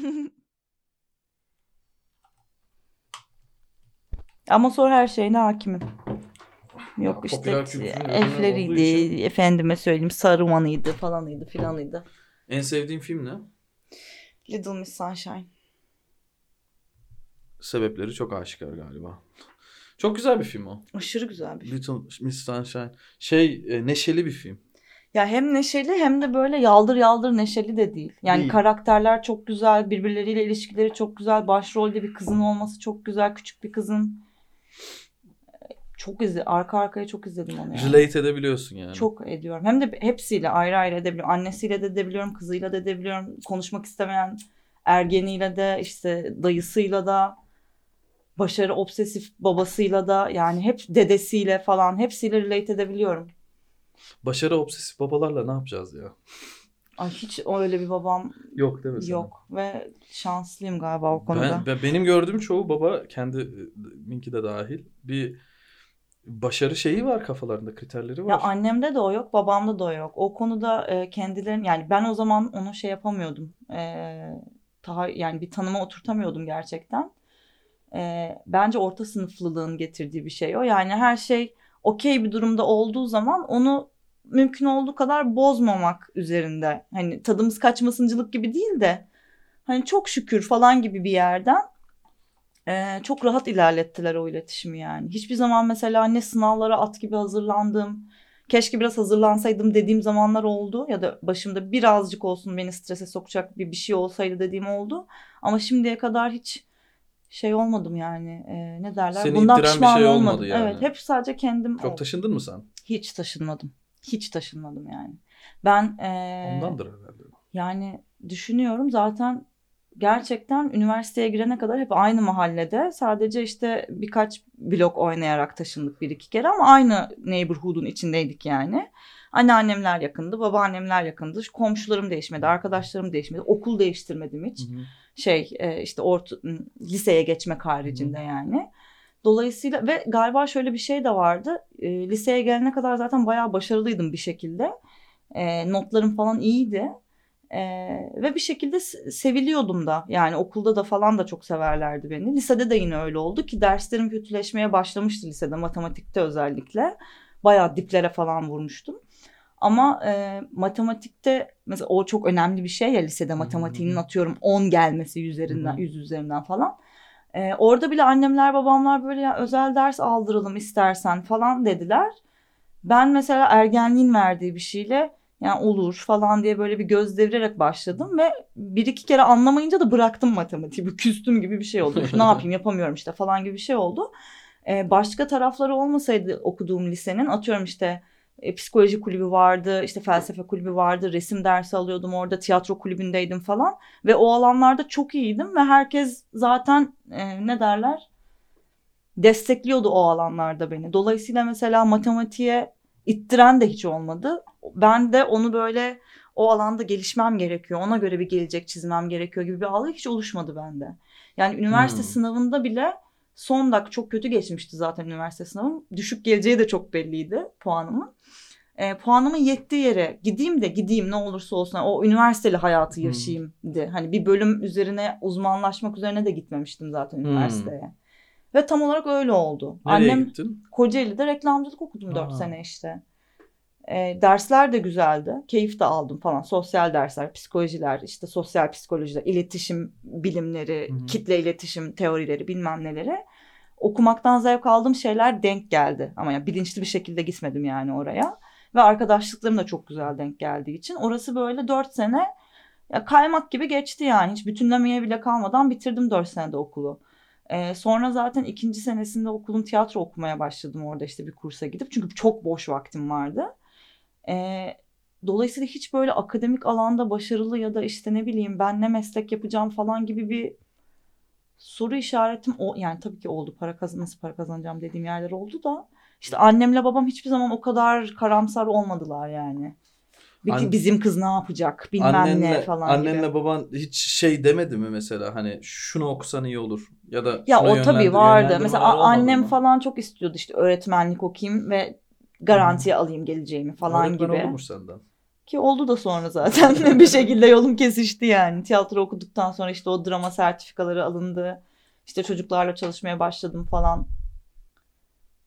Ama sonra her şeyine hakimim. Yok Ya, işte elfleriydi, için- efendime söyleyeyim Saruman'ıydı falanıydı filanıydı. En sevdiğin film ne? Little Miss Sunshine. Sebepleri çok aşikar galiba. Çok güzel bir film o. Aşırı güzel bir film. Little Miss Sunshine. Şey e, neşeli bir film. Ya hem neşeli hem de böyle yaldır yaldır neşeli de değil. Yani Değil. karakterler çok güzel, birbirleriyle ilişkileri çok güzel. Başrolde bir kızın olması çok güzel, küçük bir kızın. Çok izle, arka arkaya çok izledim onu. Yani. Relate edebiliyorsun yani. Çok ediyorum. Hem de hepsiyle ayrı ayrı edebiliyorum. Annesiyle de edebiliyorum, kızıyla da edebiliyorum. Konuşmak istemeyen ergeniyle de işte dayısıyla da başarı obsesif babasıyla da yani hep dedesiyle falan hepsiyle relate edebiliyorum. Başarı obsesif babalarla ne yapacağız ya? Ay hiç öyle bir babam Yok değil mi sana? yok ve şanslıyım galiba o konuda. Ben, ben- benim gördüğüm çoğu baba kendi minki de dahil bir başarı şeyi var kafalarında kriterleri var. Ya annemde de o yok, babamda da o yok. O konuda e, kendilerin yani ben o zaman onu şey yapamıyordum. E, daha yani bir tanıma oturtamıyordum gerçekten. E, bence orta sınıflılığın getirdiği bir şey o. Yani her şey okey bir durumda olduğu zaman onu mümkün olduğu kadar bozmamak üzerinde. Hani tadımız kaçmasıncılık gibi değil de hani çok şükür falan gibi bir yerden e, çok rahat ilerlettiler o iletişimi yani. Hiçbir zaman mesela ne sınavlara at gibi hazırlandım. Keşke biraz hazırlansaydım dediğim zamanlar oldu. Ya da başımda birazcık olsun beni strese sokacak bir bir şey olsaydı dediğim oldu. Ama şimdiye kadar hiç şey olmadım yani. E, ne derler? Seni Bundan ittiren bir şey olmadı olmadım. yani. Evet hep sadece kendim Çok oldum. taşındın mı sen? Hiç taşınmadım. Hiç taşınmadım yani. Ben e, Ondandır herhalde. yani düşünüyorum zaten gerçekten üniversiteye girene kadar hep aynı mahallede. Sadece işte birkaç blok oynayarak taşındık bir iki kere ama aynı neighborhood'un içindeydik yani. Anneannemler yakındı, babaannemler yakındı. Komşularım değişmedi, arkadaşlarım değişmedi. Okul değiştirmedim hiç. Hı hı. Şey e, işte orta, liseye geçmek haricinde yani. Dolayısıyla ve galiba şöyle bir şey de vardı. E, liseye gelene kadar zaten bayağı başarılıydım bir şekilde. E, notlarım falan iyiydi. Ve bir şekilde se- seviliyordum da yani okulda da falan da çok severlerdi beni. Lisede de yine öyle oldu ki derslerim kötüleşmeye başlamıştı lisede matematikte özellikle. Bayağı diplere falan vurmuştum. Ama e, matematikte mesela o çok önemli bir şey ya lisede matematiğinin atıyorum 10 gelmesi üzerinden Hı hı. 100 üzerinden falan. E, orada bile annemler babamlar böyle ya özel ders aldıralım istersen falan dediler. Ben mesela ergenliğin verdiği bir şeyle yani olur falan diye böyle bir göz devirerek başladım ve bir iki kere anlamayınca da bıraktım matematiği. Bir küstüm gibi bir şey oldu. ne yapayım yapamıyorum işte falan gibi bir şey oldu. Ee, başka tarafları olmasaydı okuduğum lisenin atıyorum işte e, psikoloji kulübü vardı, işte felsefe kulübü vardı, resim dersi alıyordum orada, tiyatro kulübündeydim falan. Ve o alanlarda çok iyiydim ve herkes zaten e, ne derler destekliyordu o alanlarda beni. Dolayısıyla mesela matematiğe ittiren de hiç olmadı. Ben de onu böyle o alanda gelişmem gerekiyor. Ona göre bir gelecek çizmem gerekiyor gibi bir algı hiç oluşmadı bende. Yani üniversite Hmm. sınavında bile son dak çok kötü geçmişti zaten üniversite sınavım. Düşük geleceği de çok belliydi puanımın. E, puanımın yettiği yere gideyim de gideyim ne olursa olsun o üniversiteli hayatı Hmm. yaşayayım de. Hani bir bölüm üzerine uzmanlaşmak üzerine de gitmemiştim zaten üniversiteye. Ve tam olarak öyle oldu. Hmm. Nereye Annem gittin? Kocaeli'de reklamcılık okudum 4 Aa. sene işte. E, dersler de güzeldi. Keyif de aldım falan. Sosyal dersler, psikolojiler, işte sosyal psikolojiler, iletişim bilimleri, Hı hı. kitle iletişim teorileri bilmem neleri. Okumaktan zevk aldığım şeyler denk geldi. Ama ya bilinçli bir şekilde gitmedim yani oraya. Ve arkadaşlıklarım da çok güzel denk geldiği için. Orası böyle 4 sene ya kaymak gibi geçti yani. Hiç bütünlemeye bile kalmadan bitirdim 4 senede okulu. Ee, sonra zaten ikinci senesinde okulun tiyatro okumaya başladım orada işte bir kursa gidip. Çünkü çok boş vaktim vardı. Ee, dolayısıyla hiç böyle akademik alanda başarılı ya da işte ne bileyim ben ne meslek yapacağım falan gibi bir soru işaretim o yani tabii ki oldu para kazan nasıl para kazanacağım dediğim yerler oldu da işte annemle babam hiçbir zaman o kadar karamsar olmadılar yani. An- bizim kız ne yapacak bilmem annenle, ne falan annenle gibi. baban hiç şey demedi mi mesela hani şunu okusan iyi olur ya da Ya o tabii vardı. Mesela annem mı? falan çok istiyordu işte öğretmenlik okuyayım ve garantiye alayım geleceğimi falan Öğretmen gibi. olurmuş senden. Ki oldu da sonra zaten bir şekilde yolum kesişti yani. Tiyatro okuduktan sonra işte o drama sertifikaları alındı. İşte çocuklarla çalışmaya başladım falan.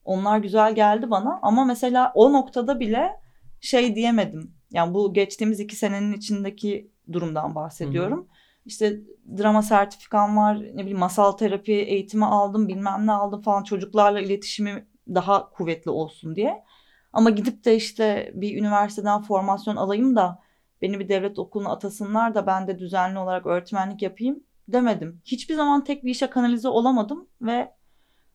Onlar güzel geldi bana ama mesela o noktada bile şey diyemedim. Yani bu geçtiğimiz iki senenin içindeki durumdan bahsediyorum. Hı hı. İşte drama sertifikam var, ne bileyim masal terapi eğitimi aldım, bilmem ne aldım falan çocuklarla iletişimi daha kuvvetli olsun diye. Ama gidip de işte bir üniversiteden formasyon alayım da beni bir devlet okuluna atasınlar da ben de düzenli olarak öğretmenlik yapayım demedim. Hiçbir zaman tek bir işe kanalize olamadım ve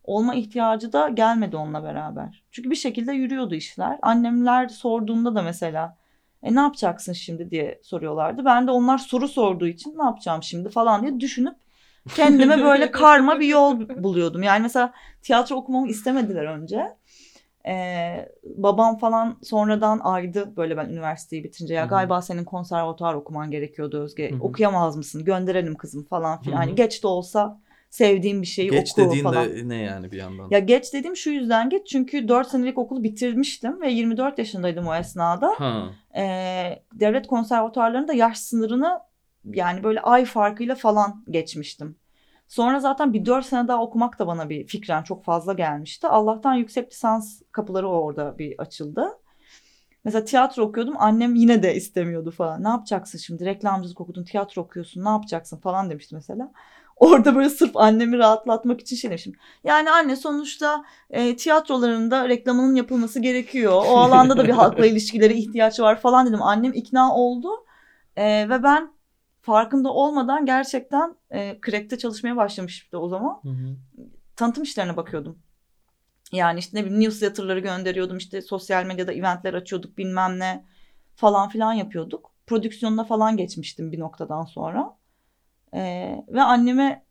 olma ihtiyacı da gelmedi onunla beraber. Çünkü bir şekilde yürüyordu işler. Annemler sorduğunda da mesela e ne yapacaksın şimdi diye soruyorlardı. Ben de onlar soru sorduğu için ne yapacağım şimdi falan diye düşünüp kendime böyle karma bir yol buluyordum. Yani mesela tiyatro okumamı istemediler önce. Ee, babam falan sonradan aydı böyle ben üniversiteyi bitince ya Hı-hı. galiba senin konservatuar okuman gerekiyordu Özge. Hı-hı. Okuyamaz mısın? Gönderelim kızım falan filan. Hani geç de olsa sevdiğim bir şeyi geç oku dediğin falan. de ne yani bir yandan? Ya geç dediğim şu yüzden geç çünkü 4 senelik okulu bitirmiştim ve 24 yaşındaydım o esnada. Ha. Ee, devlet konservatuarlarında yaş sınırını yani böyle ay farkıyla falan geçmiştim. Sonra zaten bir 4 sene daha okumak da bana bir fikren çok fazla gelmişti. Allah'tan yüksek lisans kapıları orada bir açıldı. Mesela tiyatro okuyordum annem yine de istemiyordu falan. Ne yapacaksın şimdi reklamcılık okudun tiyatro okuyorsun ne yapacaksın falan demişti mesela. Orada böyle sırf annemi rahatlatmak için şey demişim. Yani anne sonuçta e, tiyatrolarında reklamının yapılması gerekiyor. O alanda da bir halkla ilişkileri ihtiyaç var falan dedim. Annem ikna oldu. E, ve ben farkında olmadan gerçekten e, Crack'te çalışmaya başlamıştı o zaman. Hı hı. Tanıtım işlerine bakıyordum. Yani işte ne bileyim newsletter'ları gönderiyordum. işte sosyal medyada eventler açıyorduk bilmem ne falan filan yapıyorduk. Prodüksiyonuna falan geçmiştim bir noktadan sonra. Ee, ve anneme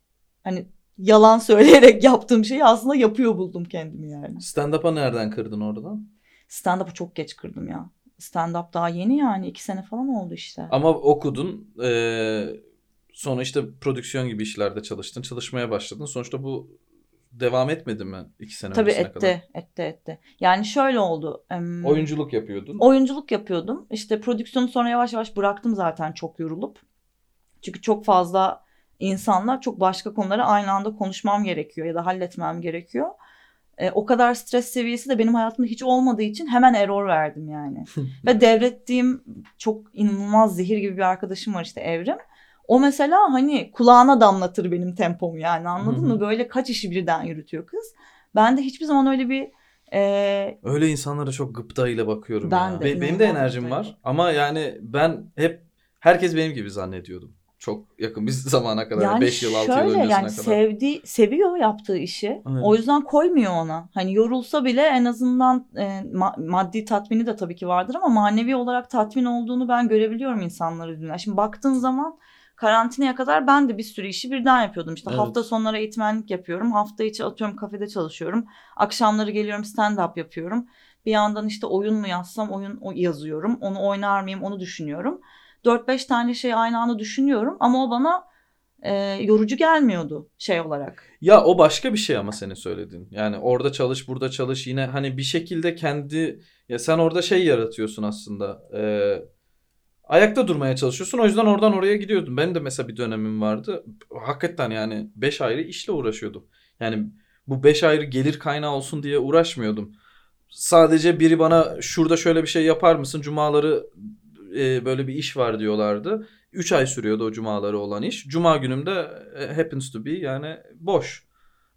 hani yalan söyleyerek yaptığım şeyi aslında yapıyor buldum kendimi yani. Stand-up'a nereden kırdın oradan? Stand-up'ı çok geç kırdım ya. Stand-up daha yeni yani iki sene falan oldu işte. Ama okudun ee, sonra işte prodüksiyon gibi işlerde çalıştın çalışmaya başladın. Sonuçta bu devam etmedi mi iki sene Tabii etti, kadar? etti, etti. Yani şöyle oldu. Um, oyunculuk yapıyordun. Oyunculuk yapıyordum. İşte prodüksiyonu sonra yavaş yavaş bıraktım zaten çok yorulup. Çünkü çok fazla insanla çok başka konuları aynı anda konuşmam gerekiyor ya da halletmem gerekiyor. E, o kadar stres seviyesi de benim hayatımda hiç olmadığı için hemen error verdim yani. Ve devrettiğim çok inanılmaz zehir gibi bir arkadaşım var işte Evrim. O mesela hani kulağına damlatır benim tempomu yani anladın mı? Böyle kaç işi birden yürütüyor kız. Ben de hiçbir zaman öyle bir ee, Öyle insanlara çok gıpta ile bakıyorum ben ya. De, benim de enerjim var ama yani ben hep herkes benim gibi zannediyordum çok yakın bir zamana kadar. Yani 5 yıl 6 yıl öncesine yani kadar. Sevdi, seviyor yaptığı işi. Evet. O yüzden koymuyor ona. Hani yorulsa bile en azından e, maddi tatmini de tabii ki vardır ama manevi olarak tatmin olduğunu ben görebiliyorum insanları yüzünden. Şimdi baktığın zaman karantinaya kadar ben de bir sürü işi birden yapıyordum. İşte evet. hafta sonları eğitmenlik yapıyorum. Hafta içi atıyorum kafede çalışıyorum. Akşamları geliyorum stand up yapıyorum. Bir yandan işte oyun mu yazsam oyun yazıyorum. Onu oynar mıyım onu düşünüyorum. 4-5 tane şey aynı anda düşünüyorum ama o bana e, yorucu gelmiyordu şey olarak. Ya o başka bir şey ama senin söylediğin. Yani orada çalış burada çalış yine hani bir şekilde kendi ya sen orada şey yaratıyorsun aslında. E, ayakta durmaya çalışıyorsun o yüzden oradan oraya gidiyordun. Benim de mesela bir dönemim vardı. Hakikaten yani 5 ayrı işle uğraşıyordum. Yani bu 5 ayrı gelir kaynağı olsun diye uğraşmıyordum. Sadece biri bana şurada şöyle bir şey yapar mısın? Cumaları e, böyle bir iş var diyorlardı. 3 ay sürüyordu o cumaları olan iş. Cuma günümde e, happens to be yani boş.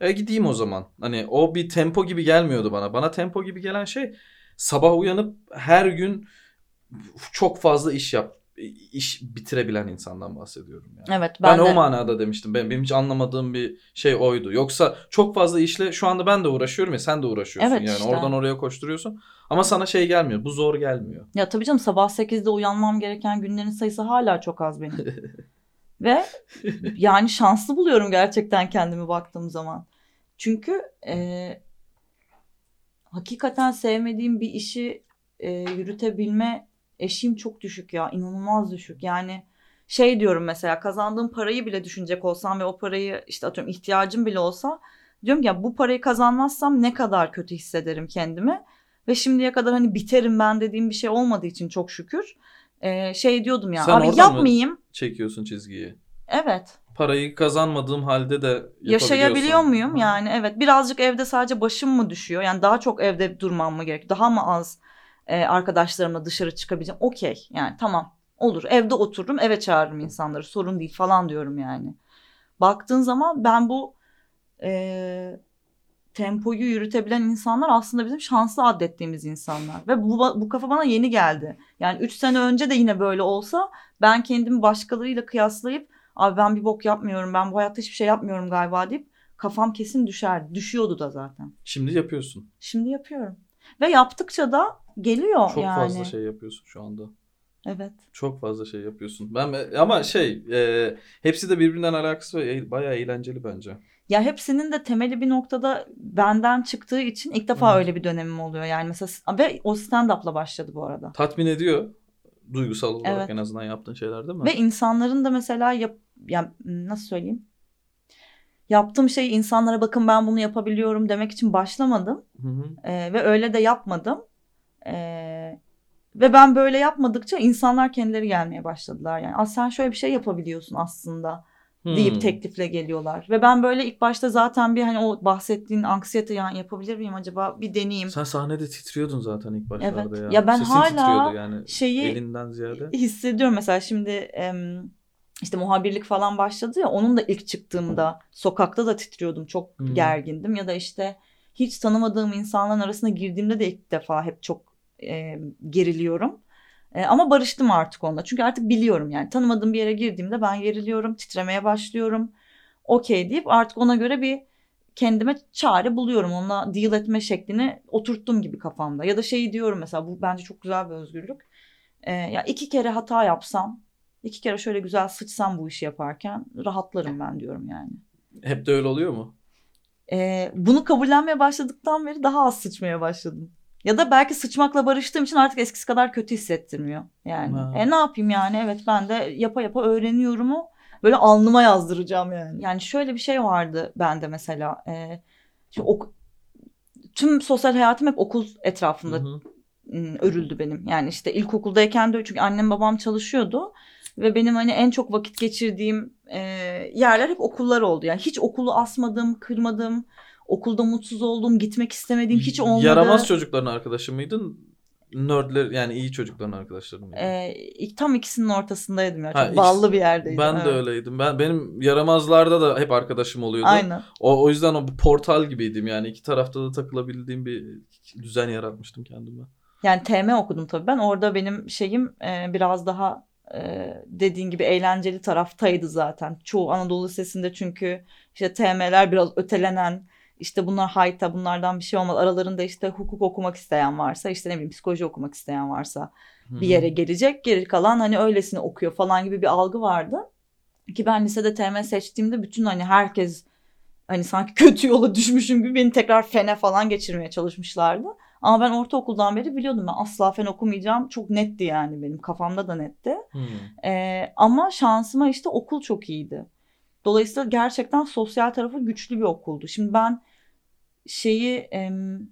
E gideyim o zaman. Hani o bir tempo gibi gelmiyordu bana. Bana tempo gibi gelen şey sabah uyanıp her gün çok fazla iş yap iş bitirebilen insandan bahsediyorum. Yani. Evet ben, ben de... o manada demiştim. Ben, benim hiç anlamadığım bir şey oydu. Yoksa çok fazla işle şu anda ben de uğraşıyorum ya sen de uğraşıyorsun evet, yani. Işte. Oradan oraya koşturuyorsun. Ama sana şey gelmiyor. Bu zor gelmiyor. Ya tabii canım sabah 8'de uyanmam gereken günlerin sayısı hala çok az benim. Ve yani şanslı buluyorum gerçekten kendimi baktığım zaman. Çünkü e, hakikaten sevmediğim bir işi e, yürütebilme eşiğim çok düşük ya. inanılmaz düşük. Yani şey diyorum mesela kazandığım parayı bile düşünecek olsam ve o parayı işte atıyorum ihtiyacım bile olsa diyorum ki ya bu parayı kazanmazsam ne kadar kötü hissederim kendimi. Ve şimdiye kadar hani biterim ben dediğim bir şey olmadığı için çok şükür. e, şey diyordum ya Sen abi oradan mı- yapmayayım. Çekiyorsun çizgiyi. Evet. Parayı kazanmadığım halde de. Yaşayabiliyor muyum? Ha. Yani evet birazcık evde sadece başım mı düşüyor? Yani daha çok evde durmam mı gerek? Daha mı az e, arkadaşlarımla dışarı çıkabileceğim? Okey yani tamam olur. Evde otururum eve çağırırım insanları sorun değil falan diyorum yani. Baktığın zaman ben bu e, tempoyu yürütebilen insanlar aslında bizim şanslı adettiğimiz insanlar. Ve bu, bu kafa bana yeni geldi. Yani 3 sene önce de yine böyle olsa ben kendimi başkalarıyla kıyaslayıp abi ben bir bok yapmıyorum ben bu hayatta hiçbir şey yapmıyorum galiba deyip kafam kesin düşer. Düşüyordu da zaten. Şimdi yapıyorsun. Şimdi yapıyorum. Ve yaptıkça da geliyor Çok yani. fazla şey yapıyorsun şu anda. Evet. Çok fazla şey yapıyorsun. Ben ama şey e, hepsi de birbirinden alakası ve e- bayağı eğlenceli bence. Ya hepsinin de temeli bir noktada benden çıktığı için ilk defa Evet. öyle bir dönemim oluyor. Yani mesela ve o stand-up'la başladı bu arada. Tatmin ediyor duygusal olarak Evet. en azından yaptığın şeyler değil mi? Ve insanların da mesela yap, ya nasıl söyleyeyim? Yaptığım şey insanlara bakın ben bunu yapabiliyorum demek için başlamadım. Hı hı. Ee, ve öyle de yapmadım. Ee, ve ben böyle yapmadıkça insanlar kendileri gelmeye başladılar. Yani "Aa, sen şöyle bir şey yapabiliyorsun aslında deyip Hmm. teklifle geliyorlar. Ve ben böyle ilk başta zaten bir hani o bahsettiğin anksiyete yani yapabilir miyim acaba bir deneyeyim. Sen sahnede titriyordun zaten ilk başlarda Evet. ya. Ya ben Sesin hala yani Şeyi elinden ziyade. hissediyorum mesela şimdi işte muhabirlik falan başladı ya onun da ilk çıktığımda sokakta da titriyordum çok Hmm. gergindim ya da işte hiç tanımadığım insanların arasına girdiğimde de ilk defa hep çok e, geriliyorum. E, ama barıştım artık onunla çünkü artık biliyorum yani tanımadığım bir yere girdiğimde ben geriliyorum titremeye başlıyorum okey deyip artık ona göre bir kendime çare buluyorum onunla deal etme şeklini oturttum gibi kafamda ya da şeyi diyorum mesela bu bence çok güzel bir özgürlük e, ya iki kere hata yapsam iki kere şöyle güzel sıçsam bu işi yaparken rahatlarım ben diyorum yani. Hep de öyle oluyor mu? Ee, bunu kabullenmeye başladıktan beri daha az sıçmaya başladım. Ya da belki sıçmakla barıştığım için artık eskisi kadar kötü hissettirmiyor. Yani Ha. e ne yapayım yani evet ben de yapa yapa öğreniyorumu böyle alnıma yazdıracağım yani. Yani şöyle bir şey vardı bende mesela. E, şimdi ok- tüm sosyal hayatım hep okul etrafında Hı hı. örüldü benim. Yani işte ilkokuldayken de çünkü annem babam çalışıyordu ve benim hani en çok vakit geçirdiğim e, yerler hep okullar oldu. Yani hiç okulu asmadım, kırmadım. Okulda mutsuz olduğum, gitmek istemediğim hiç olmadı. Yaramaz çocukların arkadaşı mıydın? Nerdler yani iyi çocukların arkadaşları mıydın? E, ilk- tam ikisinin ortasındaydım ya. Çok Ha, ikisi- ballı bir yerdeydim. ben de evet. öyleydim. Ben benim yaramazlarda da hep arkadaşım oluyordu. Aynen. O, o yüzden o bir portal gibiydim yani iki tarafta da takılabildiğim bir düzen yaratmıştım kendime. Yani TM okudum tabii ben. Orada benim şeyim e, biraz daha e, dediğin gibi eğlenceli taraftaydı zaten. Çoğu Anadolu Lisesi'nde çünkü işte TM'ler biraz ötelenen işte bunlar hayta bunlardan bir şey olmaz. Aralarında işte hukuk okumak isteyen varsa işte ne bileyim psikoloji okumak isteyen varsa bir yere gelecek. Geri kalan hani öylesine okuyor falan gibi bir algı vardı. Ki ben lisede TM seçtiğimde bütün hani herkes hani sanki kötü yola düşmüşüm gibi beni tekrar fene falan geçirmeye çalışmışlardı. Ama ben ortaokuldan beri biliyordum ben asla fen okumayacağım. Çok netti yani benim kafamda da netti. Hmm. Ee, ama şansıma işte okul çok iyiydi. Dolayısıyla gerçekten sosyal tarafı güçlü bir okuldu. Şimdi ben şeyi em,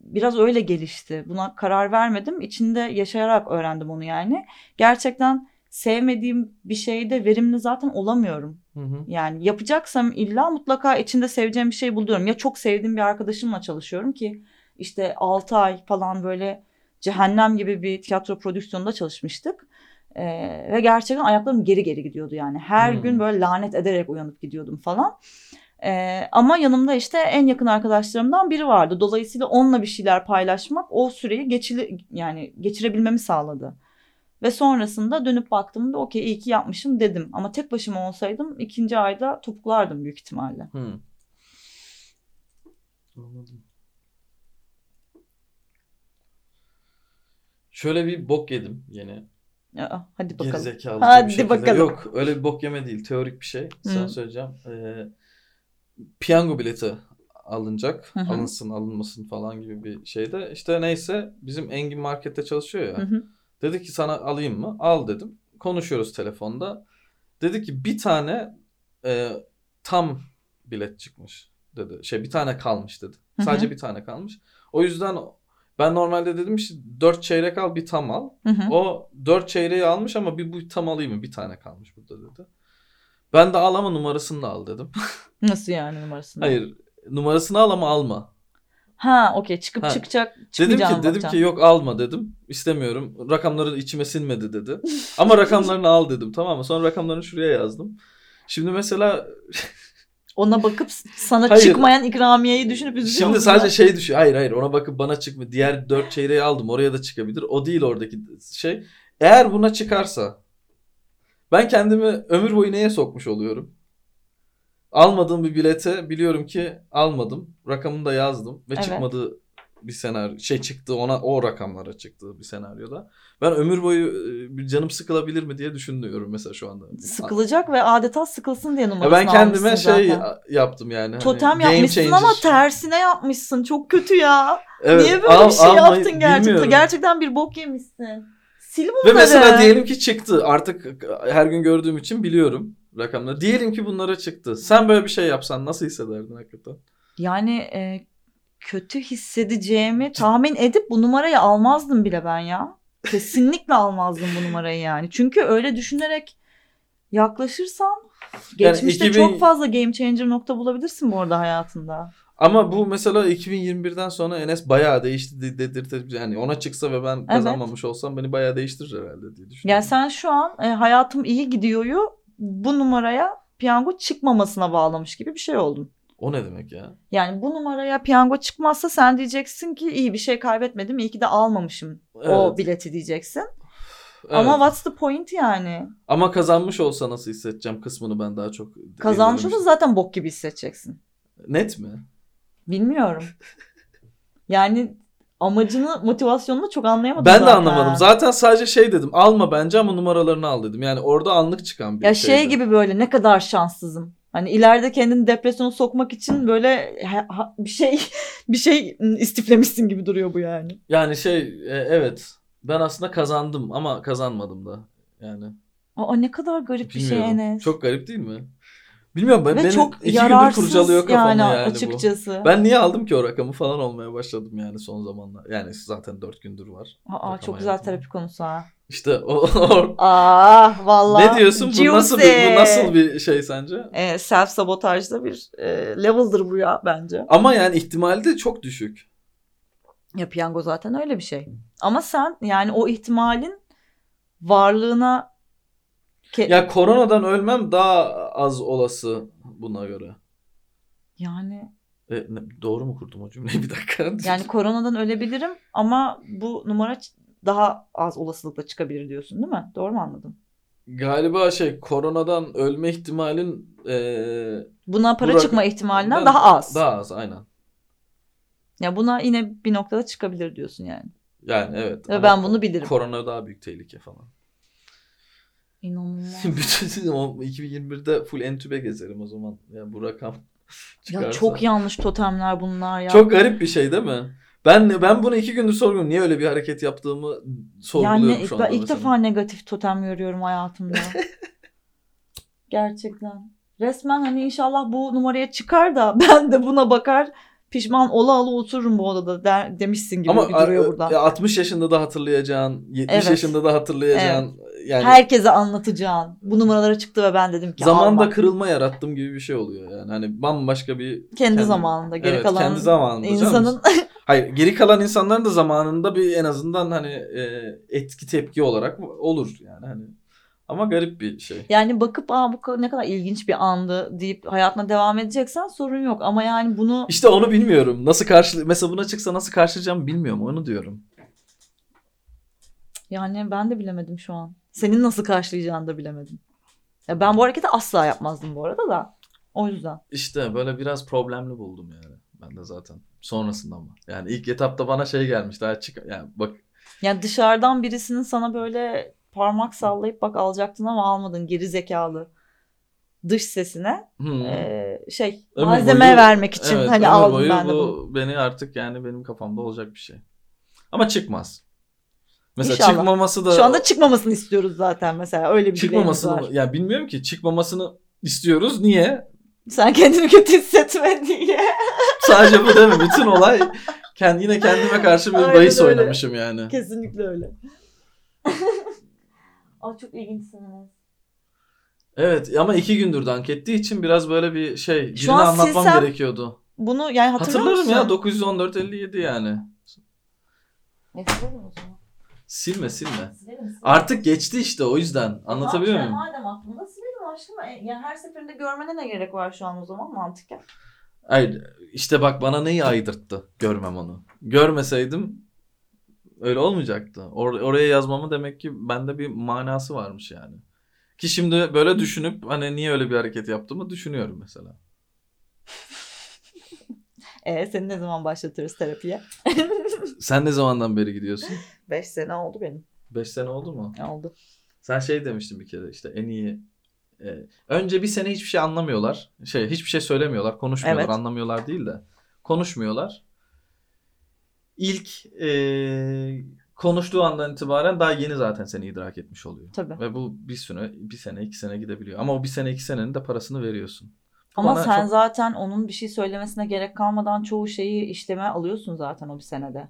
biraz öyle gelişti. Buna karar vermedim. İçinde yaşayarak öğrendim onu yani. Gerçekten sevmediğim bir şeyde verimli zaten olamıyorum. Hı hı. Yani yapacaksam illa mutlaka içinde seveceğim bir şey buluyorum. Ya çok sevdiğim bir arkadaşımla çalışıyorum ki işte 6 ay falan böyle cehennem gibi bir tiyatro prodüksiyonunda çalışmıştık. Ee, ve gerçekten ayaklarım geri geri gidiyordu yani. Her Hmm. gün böyle lanet ederek uyanıp gidiyordum falan. Ee, ama yanımda işte en yakın arkadaşlarımdan biri vardı. Dolayısıyla onunla bir şeyler paylaşmak o süreyi geçili, yani geçirebilmemi sağladı. Ve sonrasında dönüp baktığımda okey iyi ki yapmışım dedim. Ama tek başıma olsaydım ikinci ayda topuklardım büyük ihtimalle. Hmm. Anladım. Şöyle bir bok yedim yine. Aa, hadi bakalım. Gerizekalı Hadi bir şekilde. bakalım. Yok öyle bir bok yeme değil. Teorik bir şey. Sana Hı. söyleyeceğim. Ee, piyango bileti alınacak. Hı hı. Alınsın alınmasın falan gibi bir şeyde. İşte neyse bizim Engin markette çalışıyor ya. Hı hı. Dedi ki sana alayım mı? Al dedim. Konuşuyoruz telefonda. Dedi ki bir tane e, tam bilet çıkmış dedi. Şey bir tane kalmış dedi. Hı hı. Sadece bir tane kalmış. O yüzden Ben normalde dedim işte 4 çeyrek al bir tam al. Hı hı. O 4 çeyreği almış ama bir bu tam alayım mı? Bir tane kalmış burada dedi. Ben de al ama numarasını da al dedim. Nasıl yani numarasını? Hayır numarasını al ama alma. Ha okey çıkıp Ha. çıkacak Dedim ki dedim bakacaksın. ki yok alma dedim. İstemiyorum. Rakamları içime sinmedi dedi. Ama rakamlarını al dedim tamam mı? Sonra rakamlarını şuraya yazdım. Şimdi mesela Ona bakıp sana Hayır. çıkmayan ikramiyeyi düşünüp üzülüyor şimdi musun sadece şey düşüyor. Hayır hayır ona bakıp bana çıkmıyor. Diğer 4 çeyreği aldım. Oraya da çıkabilir. O değil oradaki şey. Eğer buna çıkarsa ben kendimi ömür boyu neye sokmuş oluyorum? Almadığım bir bilete biliyorum ki almadım. Rakamını da yazdım ve Evet. çıkmadı bir senaryo şey çıktı ona o rakamlara çıktı bir senaryoda. Ben ömür boyu e, canım sıkılabilir mi diye düşünüyorum mesela şu anda. Sıkılacak ve adeta sıkılsın diye numarasını ben kendime şey zaten. yaptım yani. hani Totem game yapmışsın ama changer. tersine yapmışsın. Çok kötü ya. Evet, Niye böyle al- bir şey almayı yaptın gerçekten? bilmiyorum. Gerçekten bir bok yemişsin. Sil bunları. Ve mesela diyelim ki çıktı. Artık her gün gördüğüm için biliyorum rakamları. Diyelim ki bunlara çıktı. Sen böyle bir şey yapsan nasıl hissederdin hakikaten? Yani e, kötü hissedeceğimi tahmin edip bu numarayı almazdım bile ben ya. Kesinlikle almazdım bu numarayı yani. Çünkü öyle düşünerek yaklaşırsan geçmişte 2000 çok fazla game changer nokta bulabilirsin bu arada hayatında. Ama bu mesela 2021'den sonra Enes bayağı değişti de- dedirtir. Yani ona çıksa ve ben kazanmamış olsam beni bayağı değiştirir herhalde diye düşünüyorum. Yani sen şu an e, hayatım iyi gidiyoryu bu numaraya piyango çıkmamasına bağlamış gibi bir şey oldun. O ne demek ya? Yani bu numaraya piyango çıkmazsa sen diyeceksin ki iyi bir şey kaybetmedim iyi ki de almamışım o Evet, bileti diyeceksin. evet. Ama what's the point yani? Ama kazanmış olsa nasıl hissedeceğim kısmını ben daha çok Kazanmış olsa zaten bok gibi hissedeceksin. Net mi? Bilmiyorum. Yani amacını, motivasyonunu çok anlayamadım Ben de zaten. anlamadım. Zaten sadece şey dedim. Alma bence ama numaralarını al dedim. Yani orada anlık çıkan bir Ya şeydi. şey gibi böyle ne kadar şanssızım. Hani ileride kendini depresyona sokmak için böyle bir şey bir şey istiflemişsin gibi duruyor bu yani. Yani şey e, evet. Ben aslında kazandım ama kazanmadım da. Yani Aa ne kadar garip bir şey bilmiyorum. Enes. Çok garip değil mi? Bilmiyorum ben Ve beni çok iki gündür kurcalıyor kafamı yani, yani, bu. açıkçası. Ben niye aldım ki o rakamı falan olmaya başladım yani son zamanlar. Yani zaten dört gündür var. Aa çok güzel hayatımda. terapi konusu ha. İşte o, o- Ah vallahi. ne diyorsun? Bu nasıl bir, bu nasıl bir şey sence? Ee, self sabotajda bir e, level'dır bu ya bence. Ama yani ihtimali de çok düşük. Ya piyango zaten öyle bir şey. Ama sen yani o ihtimalin varlığına ke- Ya koronadan ölmem daha az olası buna göre. yani E, ne- doğru mu kurdum o cümleyi bir dakika? yani koronadan ölebilirim ama bu numara daha az olasılıkla çıkabilir diyorsun değil mi? Doğru mu anladım? Galiba şey koronadan ölme ihtimalin e, Buna para Bu rak- çıkma ihtimalinden daha az. Daha az aynen. Ya buna yine bir noktada çıkabilir diyorsun yani. Yani evet. Ve ben bunu bilirim. Korona daha büyük tehlike falan. İnanılmaz. Bütün o 2021'de full entübe gezerim o zaman. Yani bu rakam çıkarsa. ya çok yanlış totemler bunlar ya. Çok garip bir şey değil mi? Ben ben bunu iki gündür sorguluyorum. Niye öyle bir hareket yaptığımı sorguluyorum Yani şu anda. ben ilk mesela. defa negatif totem görüyorum hayatımda. Gerçekten. Resmen hani inşallah bu numaraya çıkar da ben de buna bakar pişman ola ola otururum bu odada der, demişsin gibi Ama duruyor burada. ya 60 yaşında da hatırlayacağın, 70 Evet. yaşında da hatırlayacağın yani Herkese anlatacağın. Bu numaralara çıktı ve ben dedim ki zamanda alma. kırılma yarattım gibi bir şey oluyor yani. Hani bambaşka bir kendi, kendi- zamanında geri evet, kalan kendi zamanında insanın Hayır, geri kalan insanların da zamanında bir en azından hani e, etki tepki olarak olur yani hani. Ama garip bir şey. yani bakıp Aa, bu ne kadar ilginç bir andı deyip hayatına devam edeceksen sorun yok ama yani bunu İşte onu bilmiyorum. Nasıl karşı mesela buna çıksa nasıl karşılayacağım bilmiyorum. Onu diyorum. Yani ben de bilemedim şu an. Senin nasıl karşılayacağını da bilemedim. Ya ben bu hareketi asla yapmazdım bu arada da. O yüzden. İşte böyle biraz problemli buldum yani. Ben de zaten. Sonrasında ama. Yani ilk etapta bana şey gelmiş. Daha çık yani bak Yani dışarıdan birisinin sana böyle parmak sallayıp bak alacaktın ama almadın geri zekalı dış sesine hmm. eee, şey Ömür malzeme boyu- vermek için evet, hani aldım ben de bu bunu. beni artık yani benim kafamda olacak bir şey. Ama çıkmaz. Mesela İnşallah. çıkmaması da Şu anda çıkmamasını istiyoruz zaten mesela öyle bir çıkmamasını var. ya bilmiyorum ki çıkmamasını istiyoruz. Niye? Sen kendini kötü hissetme diye. Sadece bu değil mi? Bütün olay kendi, yine kendime karşı bir Aynen bahis öyle. oynamışım yani. Kesinlikle öyle. Aa çok ilginçsiniz. Evet ama iki gündür dank ettiği için biraz böyle bir şey Şu birine an anlatmam silsem gerekiyordu. Bunu yani hatırlıyor Hatırlarım musun? ya 914 57 yani. Ne silelim o zaman? Silme silme. Artık geçti işte o yüzden. Anlatabiliyor muyum? Madem aklımda silelim aşkım. E, Yani her seferinde görmene ne gerek var şu an o zaman mantıken? Hayır işte bak bana neyi aydırttı görmem onu. Görmeseydim öyle olmayacaktı. Or- oraya yazmamı demek ki bende bir manası varmış yani. Ki şimdi böyle düşünüp hani niye öyle bir hareket yaptığımı düşünüyorum mesela. E seni ne zaman başlatırız terapiye? Sen ne zamandan beri gidiyorsun? 5 sene oldu benim. 5 sene oldu mu? Oldu. Sen şey demiştin bir kere işte en iyi e, önce bir sene hiçbir şey anlamıyorlar. Şey hiçbir şey söylemiyorlar, konuşmuyorlar, Evet. anlamıyorlar değil de konuşmuyorlar. İlk e, konuştuğu andan itibaren daha yeni zaten seni idrak etmiş oluyor. Tabii. Ve bu bir sene, bir sene, iki sene gidebiliyor. Ama o bir sene, iki senenin de parasını veriyorsun. Ama bana sen çok- zaten onun bir şey söylemesine gerek kalmadan çoğu şeyi işleme alıyorsun zaten o bir senede.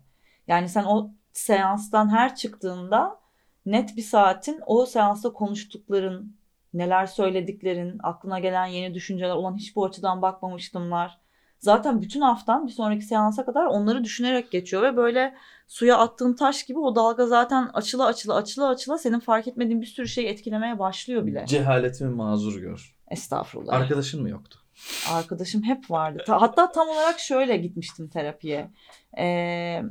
Yani sen o seanstan her çıktığında net bir saatin o seansta konuştukların, neler söylediklerin, aklına gelen yeni düşünceler olan hiç bu açıdan bakmamıştımlar. Zaten bütün haftan bir sonraki seansa kadar onları düşünerek geçiyor ve böyle suya attığın taş gibi o dalga zaten açıla açıla açıla açıla senin fark etmediğin bir sürü şeyi etkilemeye başlıyor bile. Cehaletimi mazur gör. Estağfurullah. Arkadaşın mı yoktu? Arkadaşım hep vardı. Ta- hatta tam olarak şöyle gitmiştim terapiye. Ee,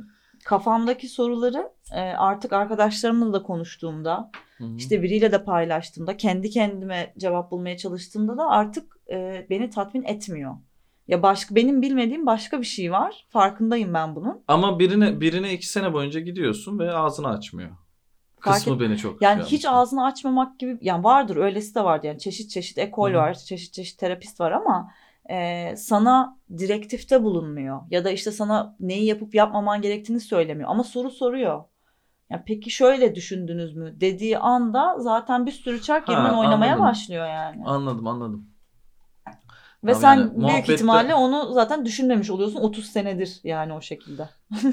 kafamdaki soruları e, artık arkadaşlarımla da konuştuğumda, Hı hı. işte biriyle de paylaştığımda, kendi kendime cevap bulmaya çalıştığımda da artık e, beni tatmin etmiyor. Ya başka benim bilmediğim başka bir şey var. Farkındayım ben bunun. Ama birine birine iki sene boyunca gidiyorsun ve ağzını açmıyor. Kısmı et- beni çok Yani şey hiç ağzını açmamak gibi yani vardır öylesi de vardı yani çeşit çeşit ekol Hı hı. var çeşit çeşit terapist var ama e, sana direktifte bulunmuyor ya da işte sana neyi yapıp yapmaman gerektiğini söylemiyor ama soru soruyor. Yani peki şöyle düşündünüz mü dediği anda zaten bir sürü çark yerinden oynamaya anladım. başlıyor yani. Anladım anladım. Ve Ama sen yani büyük muhabbette- ihtimalle onu zaten düşünmemiş oluyorsun 30 senedir yani o şekilde.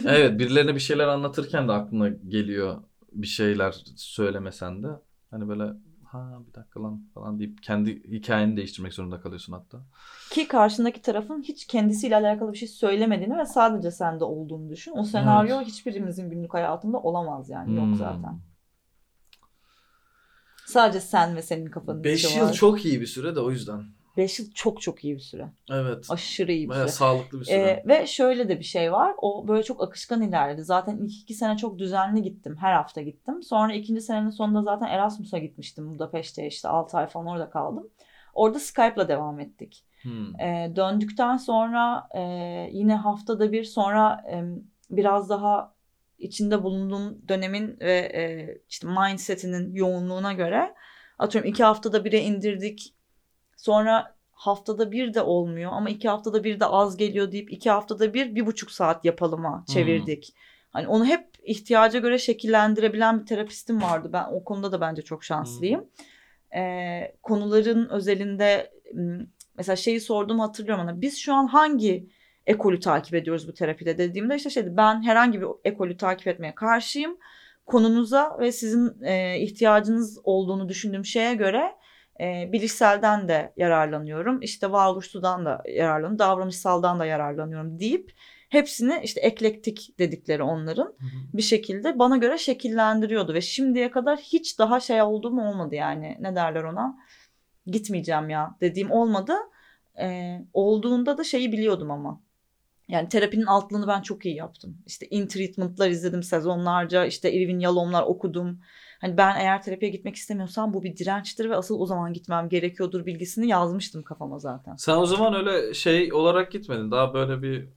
evet birilerine bir şeyler anlatırken de aklına geliyor bir şeyler söylemesen de. Hani böyle ha bir dakika lan falan deyip kendi hikayeni değiştirmek zorunda kalıyorsun hatta. Ki karşındaki tarafın hiç kendisiyle alakalı bir şey söylemediğini ve sadece sende olduğunu düşün. O senaryo hiçbirimizin günlük hayatında olamaz yani. Yok Hmm. zaten. Sadece sen ve senin kafanın 5 içi yıl var. çok iyi bir süre de o yüzden. 5 yıl çok çok iyi bir süre. Evet. Aşırı iyi bir Bayağı süre. sağlıklı bir süre. Ee, ve şöyle de bir şey var. O böyle çok akışkan ilerledi. Zaten ilk iki sene çok düzenli gittim. Her hafta gittim. Sonra ikinci senenin sonunda zaten Erasmus'a gitmiştim. Budapeşte işte 6 ay falan orada kaldım. Orada Skype'la devam ettik. Hmm. E, döndükten sonra e, yine haftada bir sonra e, biraz daha içinde bulunduğum dönemin ve e, işte mindsetinin yoğunluğuna göre atıyorum iki haftada bire indirdik. Sonra haftada bir de olmuyor ama iki haftada bir de az geliyor deyip iki haftada bir bir buçuk saat yapalıma çevirdik. Hani onu hep ihtiyaca göre şekillendirebilen bir terapistim vardı. Ben o konuda da bence çok şanslıyım. Ee, konuların özelinde mesela şeyi sorduğumu hatırlıyorum ona. Biz şu an hangi ekolü takip ediyoruz bu terapide dediğimde işte şeydi ben herhangi bir ekolü takip etmeye karşıyım. Konunuza ve sizin e, ihtiyacınız olduğunu düşündüğüm şeye göre e, bilişselden de yararlanıyorum. İşte varoluşsudan da yararlanıyorum. Davranışsaldan da yararlanıyorum deyip hepsini işte eklektik dedikleri onların Hı hı. bir şekilde bana göre şekillendiriyordu ve şimdiye kadar hiç daha şey olduğum olmadı yani ne derler ona gitmeyeceğim ya dediğim olmadı. Ee, olduğunda da şeyi biliyordum ama yani terapinin altlığını ben çok iyi yaptım. İşte in treatment'lar izledim sezonlarca işte Irvin Yalom'lar okudum. Hani ben eğer terapiye gitmek istemiyorsam bu bir dirençtir ve asıl o zaman gitmem gerekiyordur bilgisini yazmıştım kafama zaten. Sen o zaman öyle şey olarak gitmedin. Daha böyle bir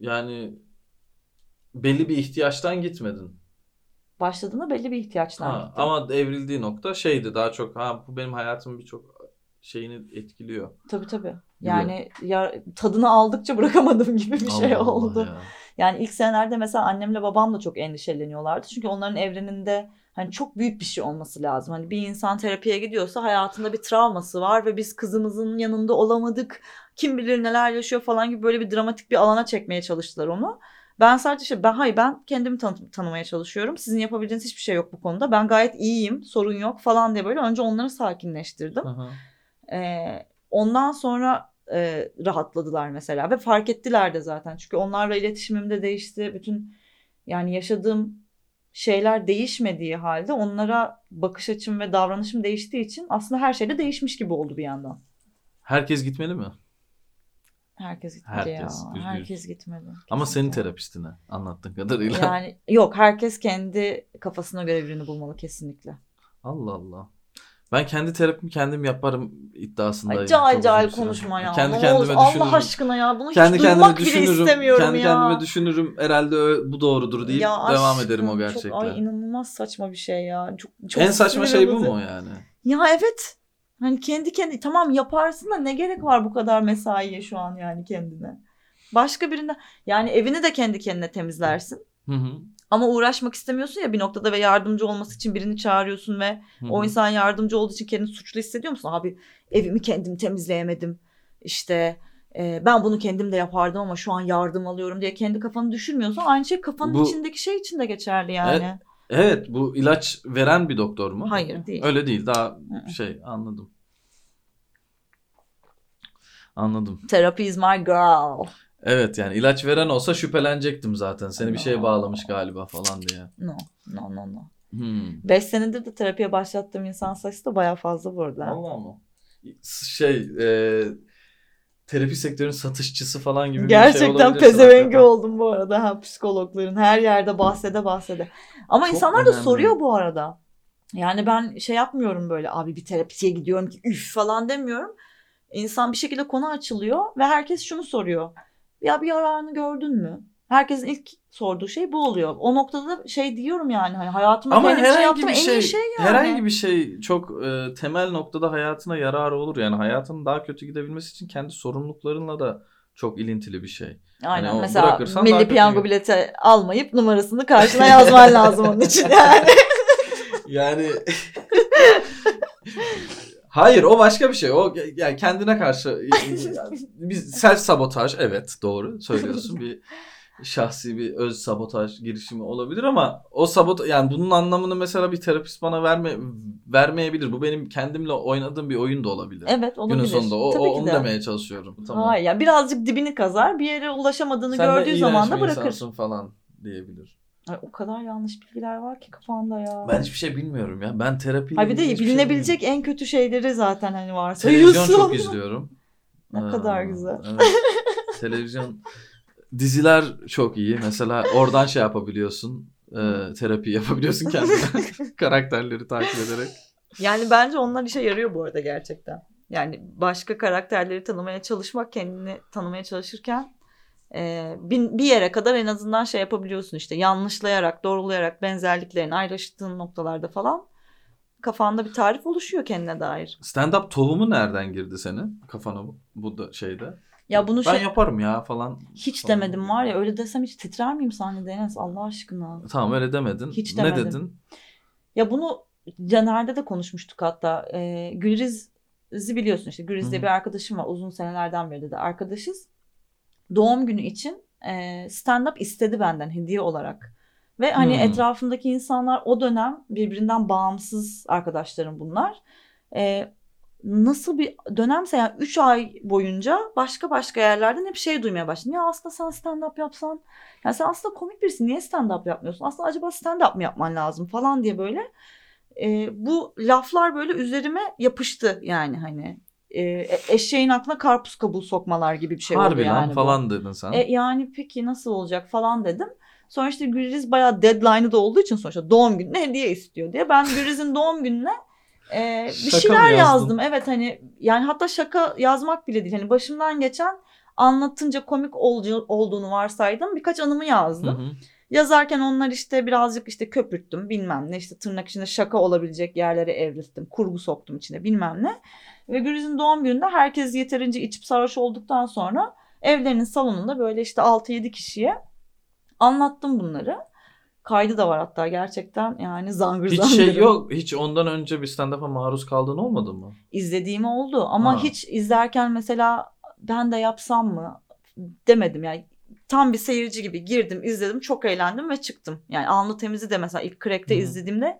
yani belli bir ihtiyaçtan gitmedin. Başladığında belli bir ihtiyaçlar Ha, ama evrildiği nokta şeydi daha çok ha bu benim hayatımın birçok şeyini etkiliyor. Tabii tabii. Yani ya, tadını aldıkça bırakamadım gibi bir şey Allah Allah oldu. ya. Yani ilk senelerde mesela annemle babam da çok endişeleniyorlardı. Çünkü onların evreninde hani çok büyük bir şey olması lazım. Hani bir insan terapiye gidiyorsa hayatında bir travması var ve biz kızımızın yanında olamadık. Kim bilir neler yaşıyor falan gibi böyle bir dramatik bir alana çekmeye çalıştılar onu. Ben sadece şey ben hayır ben kendimi tanı- tanımaya çalışıyorum. Sizin yapabileceğiniz hiçbir şey yok bu konuda. Ben gayet iyiyim, sorun yok falan diye böyle önce onları sakinleştirdim. Aha. Ee, ondan sonra e, rahatladılar mesela ve fark ettiler de zaten. Çünkü onlarla iletişimim de değişti. Bütün yani yaşadığım şeyler değişmediği halde onlara bakış açım ve davranışım değiştiği için aslında her şey de değişmiş gibi oldu bir yandan. Herkes gitmeli mi? Herkes gitmedi Herkes, ya. yüz. Herkes gitmedi. Ama senin Kesinlikle. terapistine anlattığın kadarıyla. Yani yok herkes kendi kafasına göre birini bulmalı kesinlikle. Allah Allah. Ben kendi terapimi kendim yaparım iddiasındayım. Çok uzun süre. konuşma ya. Kendi Ne kendime olur, düşünürüm. Allah aşkına ya bunu kendi hiç kendime duymak bile istemiyorum Kendi ya. kendime düşünürüm. Herhalde bu doğrudur deyip Ya devam aşkım, ederim o çok- gerçekten. ay inanılmaz saçma bir şey ya. Çok, çok en saçma şey bu mu yani? Ya evet. Hani kendi kendi tamam yaparsın da ne gerek var bu kadar mesaiye şu an yani kendine. Başka birinden yani evini de kendi kendine temizlersin. Hı hı. Ama uğraşmak istemiyorsun ya bir noktada ve yardımcı olması için birini çağırıyorsun ve Hı o insan yardımcı olduğu için kendini suçlu hissediyor musun? Abi evimi kendim temizleyemedim. İşte e, ben bunu kendim de yapardım ama şu an yardım alıyorum diye kendi kafanı düşürmüyorsan aynı şey kafanın Bu- içindeki şey için de geçerli yani. Evet bu ilaç veren bir doktor mu? Hayır, değil. Öyle değil daha Hı. şey anladım. Anladım. Therapy is my girl. Evet yani ilaç veren olsa şüphelenecektim zaten. Seni bir şeye No. bağlamış galiba falan diye. No, no, no, no. Hmm. 5 senedir de terapiye başlattığım insan sayısı da bayağı fazla bu arada. Allah mı? Şey e, terapi sektörünün satışçısı falan gibi bir şey Gerçekten olabilirsin pezevengi oldum bu arada ha psikologların her yerde bahsede bahsede. Ama Çok insanlar da önemli. soruyor bu arada. Yani ben şey yapmıyorum böyle abi bir terapiye gidiyorum ki üf falan demiyorum. İnsan bir şekilde konu açılıyor ve herkes şunu soruyor. Ya bir yararını gördün mü? Herkesin ilk sorduğu şey bu oluyor. O noktada da şey diyorum yani hani hayatımda Ama kendim şey herhangi yaptım bir en şey, iyi şey yani. herhangi bir şey çok e, temel noktada hayatına yararı olur. Yani hayatının daha kötü gidebilmesi için kendi sorumluluklarınla da çok ilintili bir şey. Aynen Hani o mesela bırakırsan daha milli piyango bileti almayıp numarasını karşına yazman lazım onun için yani. Yani Hayır o başka bir şey. O yani kendine karşı bir self sabotaj evet doğru söylüyorsun. Bir şahsi bir öz sabotaj girişimi olabilir ama o sabot yani bunun anlamını mesela bir terapist bana verme vermeyebilir. Bu benim kendimle oynadığım bir oyun da olabilir. Evet olabilir. Günün sonunda o, Tabii o onu de. demeye çalışıyorum. Tamam. Hayır yani birazcık dibini kazar bir yere ulaşamadığını Sen de gördüğü zaman da bırakır. insansın falan diyebilir. Ay, o kadar yanlış bilgiler var ki kafanda ya. Ben hiçbir şey bilmiyorum ya. Ben terapi Ay bir de şey bilinebilecek en kötü şeyleri zaten hani varsa. Televizyon çok izliyorum. Ne kadar Aa, güzel. evet. Televizyon diziler çok iyi. Mesela oradan şey yapabiliyorsun. E, terapi yapabiliyorsun kendine. Karakterleri takip ederek. Yani bence onlar işe yarıyor bu arada gerçekten. Yani başka karakterleri tanımaya çalışmak kendini tanımaya çalışırken e, bir, bir yere kadar en azından şey yapabiliyorsun işte yanlışlayarak, doğrulayarak benzerliklerini ayrıştığın noktalarda falan kafanda bir tarif oluşuyor kendine dair. Stand-up tohumu nereden girdi senin kafana bu, bu da şeyde? Ya bunu ben şey, yaparım ya falan. hiç falan. demedim var ya öyle desem hiç titrer miyim sahnede Enes Allah aşkına. Tamam öyle demedin. Hiç ne demedim. dedin? Ya bunu Caner'de de konuşmuştuk hatta. Ee, Gülriz'i biliyorsun işte. Gülriz diye bir arkadaşım var. Uzun senelerden beri de arkadaşız. Doğum günü için e, stand-up istedi benden hediye olarak. Ve hani Hmm. etrafındaki insanlar o dönem birbirinden bağımsız arkadaşlarım bunlar. E, nasıl bir dönemse yani 3 ay boyunca başka başka yerlerden hep şey duymaya başladım. Ya aslında sen stand-up yapsan, ya sen aslında komik birisin niye stand-up yapmıyorsun? Aslında acaba stand-up mı yapman lazım falan diye böyle e, bu laflar böyle üzerime yapıştı yani hani e, e- eşeğin aklına karpuz kabuğu sokmalar gibi bir şey oldu Harbi yani lan bu. falan dedin sen. E, yani peki nasıl olacak falan dedim. Sonra işte Gülriz bayağı deadline'ı da olduğu için sonuçta doğum gününe hediye istiyor diye. Ben Gülriz'in doğum gününe e, bir Şaka şeyler yazdım. Evet hani yani hatta şaka yazmak bile değil. Hani başımdan geçen anlatınca komik olduğunu varsaydım. Birkaç anımı yazdım. Hı hı. Yazarken onlar işte birazcık işte köpürttüm bilmem ne işte tırnak içinde şaka olabilecek yerlere evrilttim. Kurgu soktum içine bilmem ne. Ve Gülriz'in doğum gününde herkes yeterince içip sarhoş olduktan sonra evlerinin salonunda böyle işte 6-7 kişiye anlattım bunları. Kaydı da var hatta gerçekten yani zangır Hiç zangır. şey yok. Hiç ondan önce bir stand-up'a maruz kaldığın olmadı mı? İzlediğim oldu ama Ha. hiç izlerken mesela ben de yapsam mı demedim yani. Tam bir seyirci gibi girdim izledim çok eğlendim ve çıktım. Yani Alnı Temiz'i de mesela ilk Crack'te Hı hı. izlediğimde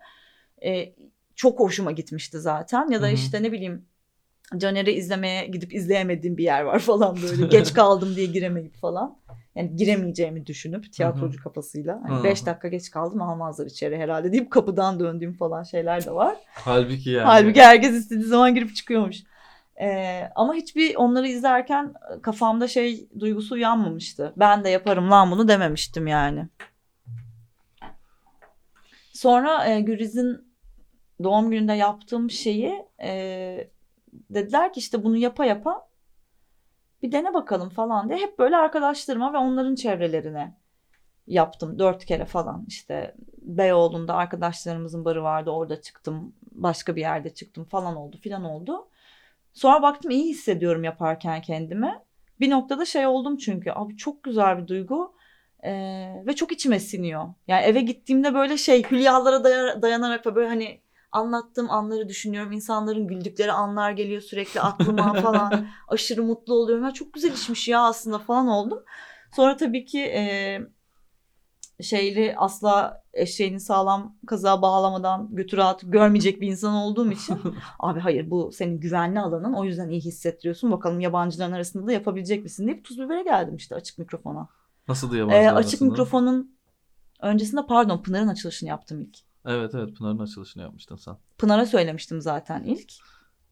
e, çok hoşuma gitmişti zaten. Ya da Hı hı. işte ne bileyim Caner'i izlemeye gidip izleyemediğim bir yer var falan böyle. Geç kaldım diye giremeyip falan. Yani giremeyeceğimi düşünüp tiyatrocu kafasıyla. Hani Hı. 5 dakika geç kaldım almazlar içeri herhalde deyip kapıdan döndüğüm falan şeyler de var. Halbuki yani. Halbuki herkes istediği zaman girip çıkıyormuş. Ee, ama hiçbir onları izlerken kafamda şey duygusu uyanmamıştı. Ben de yaparım lan bunu dememiştim yani. Sonra e, Güriz'in doğum gününde yaptığım şeyi e, dediler ki işte bunu yapa yapa bir dene bakalım falan diye hep böyle arkadaşlarıma ve onların çevrelerine yaptım dört kere falan işte Beyoğlu'nda arkadaşlarımızın barı vardı orada çıktım başka bir yerde çıktım falan oldu filan oldu. Sonra baktım iyi hissediyorum yaparken kendimi. Bir noktada şey oldum çünkü abi çok güzel bir duygu ee, ve çok içime siniyor. Yani eve gittiğimde böyle şey hülyalara daya- dayanarak böyle hani anlattığım anları düşünüyorum. İnsanların güldükleri anlar geliyor sürekli aklıma falan. Aşırı mutlu oluyorum. Ya çok güzel işmiş ya aslında falan oldum. Sonra tabii ki e, şeyli asla eşeğini sağlam kaza bağlamadan götür at görmeyecek bir insan olduğum için abi hayır bu senin güvenli alanın o yüzden iyi hissettiriyorsun bakalım yabancıların arasında da yapabilecek misin deyip tuz bibere geldim işte açık mikrofona. Nasıl Ee, yabancılar açık arasında? mikrofonun öncesinde pardon Pınar'ın açılışını yaptım ilk. Evet evet Pınar'ın açılışını yapmıştın sen. Pınar'a söylemiştim zaten ilk.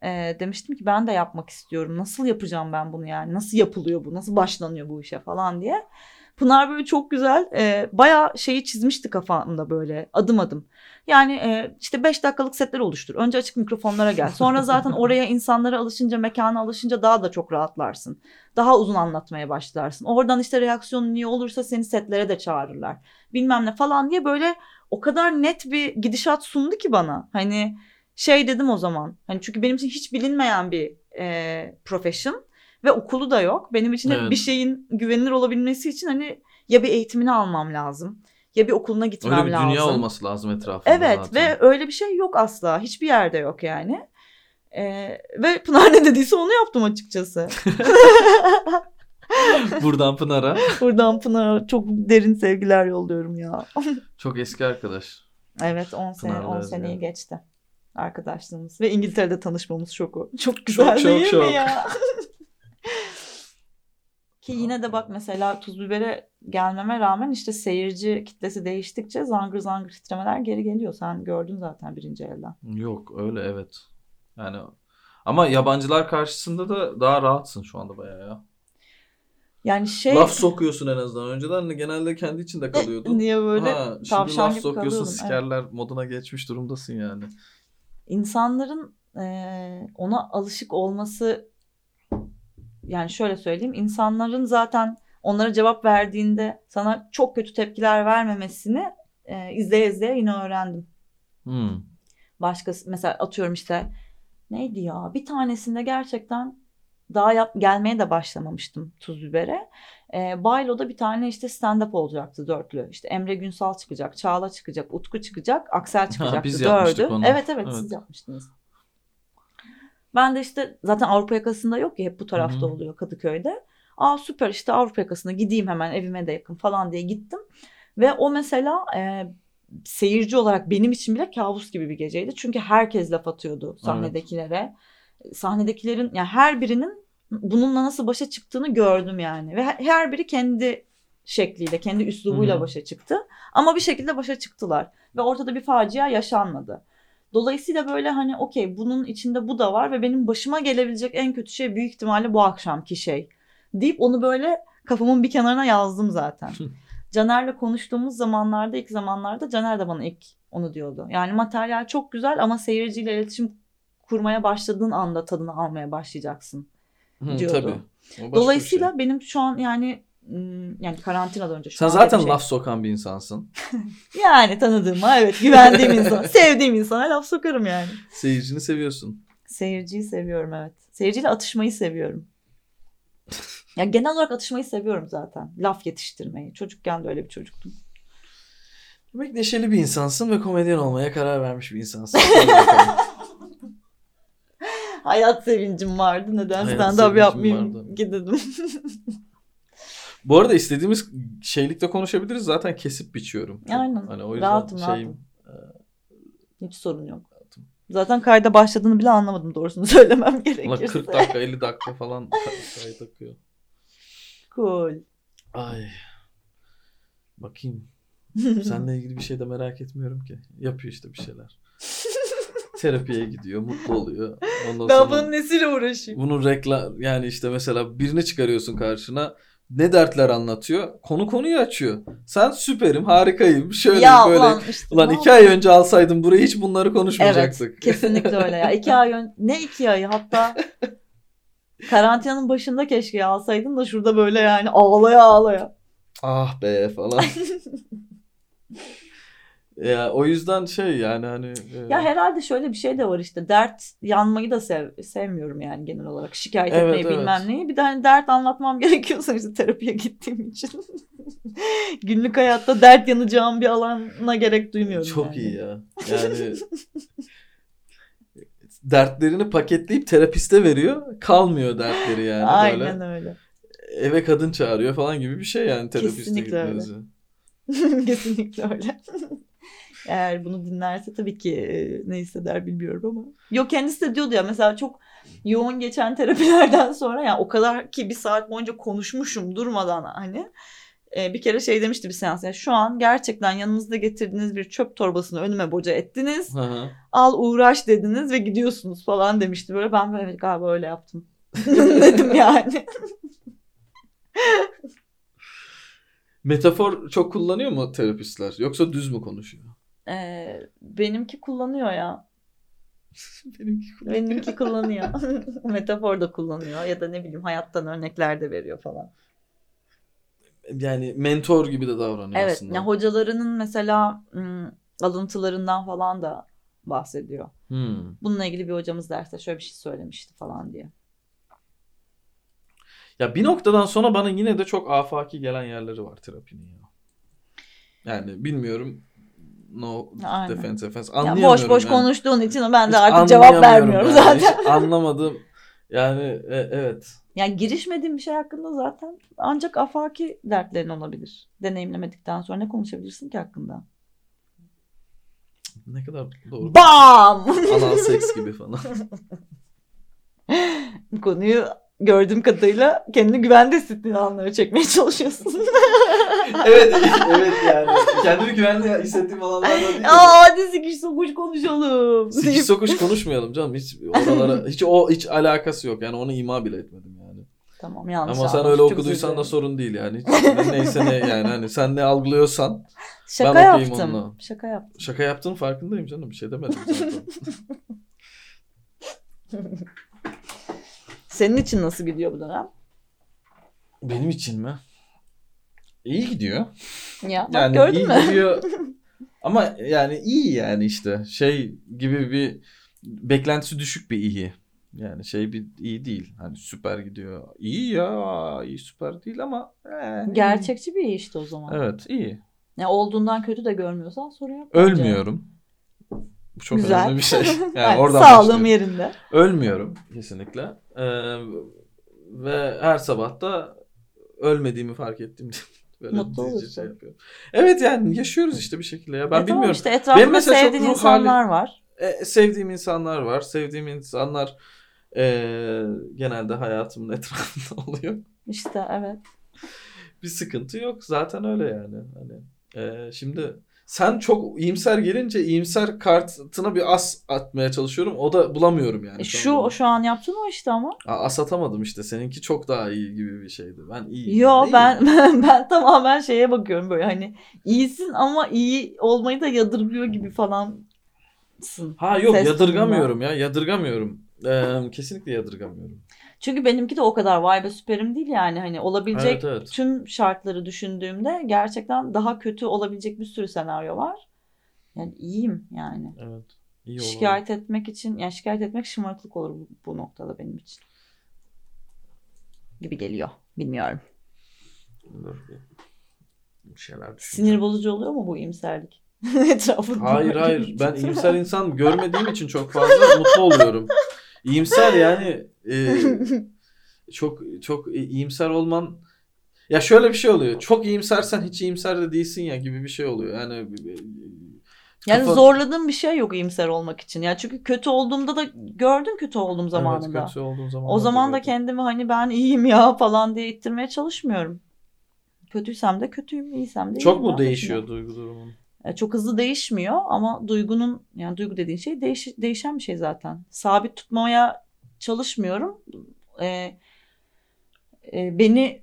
Ee, demiştim ki ben de yapmak istiyorum. Nasıl yapacağım ben bunu yani? Nasıl yapılıyor bu? Nasıl başlanıyor bu işe falan diye. Pınar böyle çok güzel e, bayağı şeyi çizmişti kafamda böyle adım adım. Yani e, işte 5 dakikalık setler oluştur. Önce açık mikrofonlara gel. Sonra zaten oraya insanlara alışınca, mekana alışınca daha da çok rahatlarsın. Daha uzun anlatmaya başlarsın. Oradan işte reaksiyonun iyi olursa seni setlere de çağırırlar. Bilmem ne falan diye böyle o kadar net bir gidişat sundu ki bana. Hani şey dedim o zaman. Hani çünkü benim için hiç bilinmeyen bir e, profession ve okulu da yok. Benim için Evet. bir şeyin güvenilir olabilmesi için hani ya bir eğitimini almam lazım ya bir okuluna gitmem Öyle bir lazım. dünya olması lazım etrafında Evet zaten. ve öyle bir şey yok asla. Hiçbir yerde yok yani. E, ve Pınar ne dediyse onu yaptım açıkçası. Buradan Pınar'a. Buradan Pınar'a çok derin sevgiler yolluyorum ya. Çok eski arkadaş. Evet 10 sene Pınar'la 10 Özge. seneyi geçti arkadaşlığımız ve İngiltere'de tanışmamız şoku. Çok güzel Çok, çok, değil mi çok. ya? Ki yine de bak mesela tuz bibere gelmeme rağmen işte seyirci kitlesi değiştikçe zangır zangır titremeler geri geliyor. Sen gördün zaten birinci elden. Yok öyle evet. Yani ama yabancılar karşısında da daha rahatsın şu anda bayağı ya. Yani şey Laf sokuyorsun en azından. Önceden de genelde kendi içinde kalıyordun. diye böyle ha, şimdi laf gibi sokuyorsun kalıyordum, evet. sikerler moduna geçmiş durumdasın yani. insanların eee, ona alışık olması yani şöyle söyleyeyim insanların zaten onlara cevap verdiğinde sana çok kötü tepkiler vermemesini eee izleye izleye yine öğrendim. Hmm. Başkası mesela atıyorum işte neydi ya bir tanesinde gerçekten daha yap, gelmeye de başlamamıştım tuz bibere. E, Bailo'da bir tane işte stand-up olacaktı dörtlü. İşte Emre Günsal çıkacak, Çağla çıkacak, Utku çıkacak, Aksel çıkacaktı. biz yapmıştık dördü. onu. Evet, evet Evet. siz yapmıştınız. Ben de işte zaten Avrupa yakasında yok ya hep bu tarafta Hı hı. oluyor Kadıköy'de. Aa süper işte Avrupa yakasına gideyim hemen evime de yakın falan diye gittim. Ve o mesela e, seyirci olarak benim için bile kabus gibi bir geceydi. Çünkü herkes laf atıyordu sahnedekilere. Sahnedekilerin yani her birinin bununla nasıl başa çıktığını gördüm yani. Ve her- biri kendi şekliyle, kendi üslubuyla Hı hı. başa çıktı. Ama bir şekilde başa çıktılar. Ve ortada bir facia yaşanmadı. Dolayısıyla böyle hani okey bunun içinde bu da var ve benim başıma gelebilecek en kötü şey büyük ihtimalle bu akşamki şey. Deyip onu böyle kafamın bir kenarına yazdım zaten. Caner'le konuştuğumuz zamanlarda ilk zamanlarda Caner de bana ilk onu diyordu. Yani materyal çok güzel ama seyirciyle iletişim kurmaya başladığın anda tadını almaya başlayacaksın. Hı, Diyordu. tabii. O başka bir Dolayısıyla şey. benim şu an yani yani karantinadan önce şu sen zaten şey- laf sokan bir insansın. Yani tanıdığıma evet güvendiğim insan, sevdiğim insana laf sokarım yani. Seyircini seviyorsun. Seyirciyi seviyorum evet. Seyirciyle atışmayı seviyorum. Ya genel olarak atışmayı seviyorum zaten. Laf yetiştirmeyi. Çocukken de öyle bir çocuktum. Demek neşeli bir insansın ve komedyen olmaya karar vermiş bir insansın. Hayat sevincim vardı. Neden Hayat stand-up yapmayayım vardı. ki dedim. Bu arada istediğimiz şeylikte konuşabiliriz. Zaten kesip biçiyorum. Aynen. Hani o yüzden Rahatım, şeyim, Hiç sorun yok. Rahatım. Zaten kayda başladığını bile anlamadım doğrusunu söylemem Ulan gerekirse. 40 dakika 50 dakika falan kayıt akıyor. Cool. Ay. Bakayım. Seninle ilgili bir şey de merak etmiyorum ki. Yapıyor işte bir şeyler. Terapiye gidiyor, mutlu oluyor. Ondan ben sonra bunun nesiyle uğraşayım? bunun reklam yani işte mesela birini çıkarıyorsun karşına. Ne dertler anlatıyor? Konu konuyu açıyor. Sen süperim, harikayım. Şöyle ya böyle. ulan işte. Ulan iki ay önce alsaydım burayı hiç bunları konuşmayacaktık. Evet kesinlikle öyle ya. İki ay ön... Ne iki ayı hatta karantinanın başında keşke alsaydın da şurada böyle yani ağlaya ağlaya. ah be falan. ya o yüzden şey yani hani e, Ya herhalde şöyle bir şey de var işte dert yanmayı da sev, sevmiyorum yani genel olarak şikayet Evet, etmeyi evet. bilmem neyi. Bir de hani dert anlatmam gerekiyorsa işte terapiye gittiğim için günlük hayatta dert yanacağım bir alana gerek duymuyorum. çok yani. iyi ya. Yani dertlerini paketleyip terapiste veriyor. Kalmıyor dertleri yani Aynen böyle. öyle. Eve kadın çağırıyor falan gibi bir şey yani terapiste Kesinlikle öyle. gitmesi. Kesinlikle öyle. Eğer bunu dinlerse tabii ki e, ne hisseder bilmiyorum ama. Yok kendisi de diyordu ya mesela çok yoğun geçen terapilerden sonra ya o kadar ki bir saat boyunca konuşmuşum durmadan hani. E, bir kere şey demişti bir seans ya şu an gerçekten yanınızda getirdiğiniz bir çöp torbasını önüme boca ettiniz. Hı hı. Al uğraş dediniz ve gidiyorsunuz falan demişti böyle. Ben böyle evet galiba öyle yaptım. dedim yani. Metafor çok kullanıyor mu terapistler? Yoksa düz mü konuşuyor? E, benimki kullanıyor ya. Benimki kullanıyor. Benimki kullanıyor. Metafor da kullanıyor ya da ne bileyim hayattan örnekler de veriyor falan. Yani mentor gibi de davranıyor Evet, aslında. ya hocalarının mesela ım, alıntılarından falan da bahsediyor. Hmm. Bununla ilgili bir hocamız derste şöyle bir şey söylemişti falan diye. Ya bir noktadan sonra bana yine de çok afaki gelen yerleri var terapinin ya. Yani bilmiyorum. No Aynen. defense. Ya Anlayamıyorum boş boş yani. konuştuğun için ben de Hiç artık cevap vermiyorum yani. zaten. Hiç anlamadım. Yani e- evet. Yani girişmediğin bir şey hakkında zaten ancak afaki dertlerin olabilir. Deneyimlemedikten sonra ne konuşabilirsin ki hakkında? Ne kadar doğru. Bam! Anal seks gibi falan. Konuyu gördüğüm kadarıyla kendini güvende hissettiğin anlara çekmeye çalışıyorsun. evet, evet yani. Kendimi güvenli hissettiğim alanlardan değil. de. Aa hadi sikiş sokuş konuşalım. Sikiş sokuş konuşmayalım canım. Hiç oralara hiç o hiç alakası yok. Yani onu ima bile etmedim yani. Tamam yanlış Ama sen öyle çok okuduysan da sorun değil yani. Hiç, neyse ne yani hani sen ne algılıyorsan. Şaka Ben yaptım. onunla. Şaka yaptım. Şaka yaptığın farkındayım canım. Bir şey demedim zaten. Senin için nasıl gidiyor bu dönem? Benim için mi? İyi gidiyor. Ya bak Yani gördün iyi mü? gidiyor. Ama yani iyi yani işte. Şey gibi bir beklentisi düşük bir iyi. Yani şey bir iyi değil. Hani süper gidiyor. İyi ya. iyi süper değil ama. iyi. Gerçekçi bir iyi işte o zaman. Evet iyi. Ya olduğundan kötü de görmüyorsan sorun yok. bence. Bu çok Güzel. önemli bir şey. Yani Yani oradan sağlığım başlıyor. yerinde. Ölmüyorum kesinlikle. Ee, ve her sabah da ölmediğimi fark ettim. Böyle Mutlu olursun. Şey yapıyorum. evet yani yaşıyoruz işte bir şekilde ya. Ben E tamam bilmiyorum. işte etrafında sevdiğin insanlar var. E, sevdiğim insanlar var. Sevdiğim insanlar e, genelde hayatımın etrafında oluyor. İşte evet. Bir sıkıntı yok. Zaten öyle yani. Hani e, şimdi sen çok iyimser gelince iyimser kartına bir as atmaya çalışıyorum. O da bulamıyorum yani. E şu anda. şu an yaptığın o işte ama. Aa, As atamadım işte. Seninki çok daha iyi gibi bir şeydi. Ben iyi. Yo İyiyim. ben, ben ben tamamen şeye bakıyorum böyle hani iyisin ama iyi olmayı da yadırgıyor gibi falansın. Ha yok Ses yadırgamıyorum ya. Yadırgamıyorum. Ee, kesinlikle yadırgamıyorum. Çünkü benimki de o kadar vay be süperim değil yani hani olabilecek Evet evet. tüm şartları düşündüğümde gerçekten daha kötü olabilecek bir sürü senaryo var. Yani iyiyim yani. Evet. İyi olalım. Şikayet etmek için yani şikayet etmek şımarıklık olur bu, bu noktada benim için. Gibi geliyor. Bilmiyorum. Dur bir- şeyler düşüneceğim. Sinir bozucu oluyor mu bu iyimserlik? Etrafında Hayır hayır. Ben iyimser insan görmediğim için çok fazla mutlu oluyorum. İyimser yani e, çok çok iyimser olman ya şöyle bir şey oluyor. Çok iyimsersen hiç iyimser de değilsin ya gibi bir şey oluyor. Yani e, Yani kafa- zorladığım bir şey yok iyimser olmak için. Ya çünkü kötü olduğumda da gördün kötü olduğum zamanında. Evet, kötü olduğun zaman o zaman da kendimi hani ben iyiyim ya falan diye ittirmeye çalışmıyorum. Kötüysem de kötüyüm, iyiysem de çok iyiyim. mu Fark değişiyor duygu durumun? E, Çok hızlı değişmiyor ama duygunun yani duygu dediğin şey değiş, değişen bir şey zaten. Sabit tutmaya çalışmıyorum. E, e, beni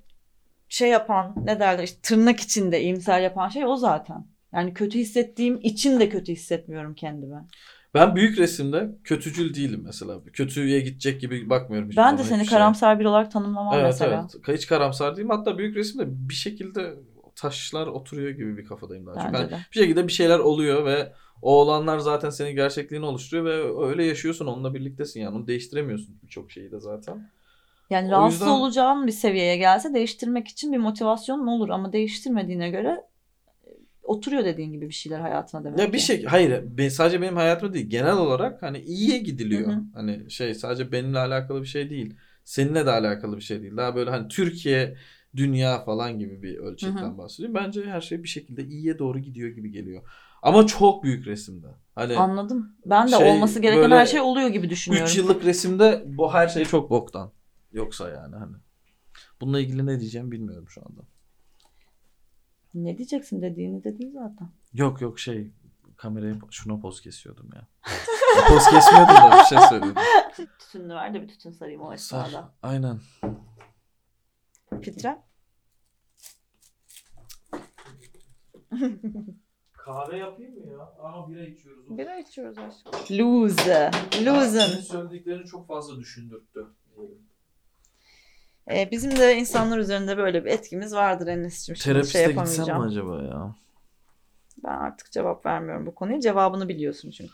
şey yapan ne derler işte tırnak içinde iyimser yapan şey o zaten. Yani kötü hissettiğim için de kötü hissetmiyorum kendime. Ben büyük resimde kötücül değilim mesela. Kötüye gidecek gibi bakmıyorum. Ben de seni karamsar biri olarak tanımlamam Evet mesela. evet. Hiç karamsar değilim. Hatta büyük resimde bir şekilde taşlar oturuyor gibi bir kafadayım daha çok. Yani bir şekilde bir şeyler oluyor ve o olanlar zaten senin gerçekliğini oluşturuyor ve öyle yaşıyorsun onunla birliktesin yani onu değiştiremiyorsun birçok şeyi de zaten. Yani O rahatsız yüzden- olacağın bir seviyeye gelse değiştirmek için bir motivasyonun olur ama değiştirmediğine göre e, oturuyor dediğin gibi bir şeyler hayatına demek Ya bir şey hayır be- sadece benim hayatımda değil genel olarak hani iyiye gidiliyor. Hı hı. Hani şey sadece benimle alakalı bir şey değil. Seninle de alakalı bir şey değil. Daha böyle hani Türkiye, dünya falan gibi bir ölçekten Hı bahsediyorum. Bence her şey bir şekilde iyiye doğru gidiyor gibi geliyor. Ama çok büyük resimde. Hani Anladım. Ben de Şey, olması gereken her şey oluyor gibi düşünüyorum. 3 yıllık resimde bu her şey çok boktan. Yoksa yani hani. Bununla ilgili ne diyeceğim bilmiyorum şu anda. Ne diyeceksin dediğini dedin zaten. Yok yok şey kameraya şuna poz kesiyordum ya. poz kesmiyordum da bir şey söylüyordum. Tütününü ver de bir tütün sarayım o esnada. Aynen. Filtre. Kahve yapayım mı ya? Aa bira içiyoruz. Bira içiyoruz aşkım. Lose. Senin söylediklerini çok fazla düşündürttü. Ee, bizim de insanlar üzerinde böyle bir etkimiz vardır Enes'cim. Şimdi Terapiste şey gitsem mi yapamayacağım. acaba ya? Ben artık cevap vermiyorum bu konuya. Cevabını biliyorsun çünkü.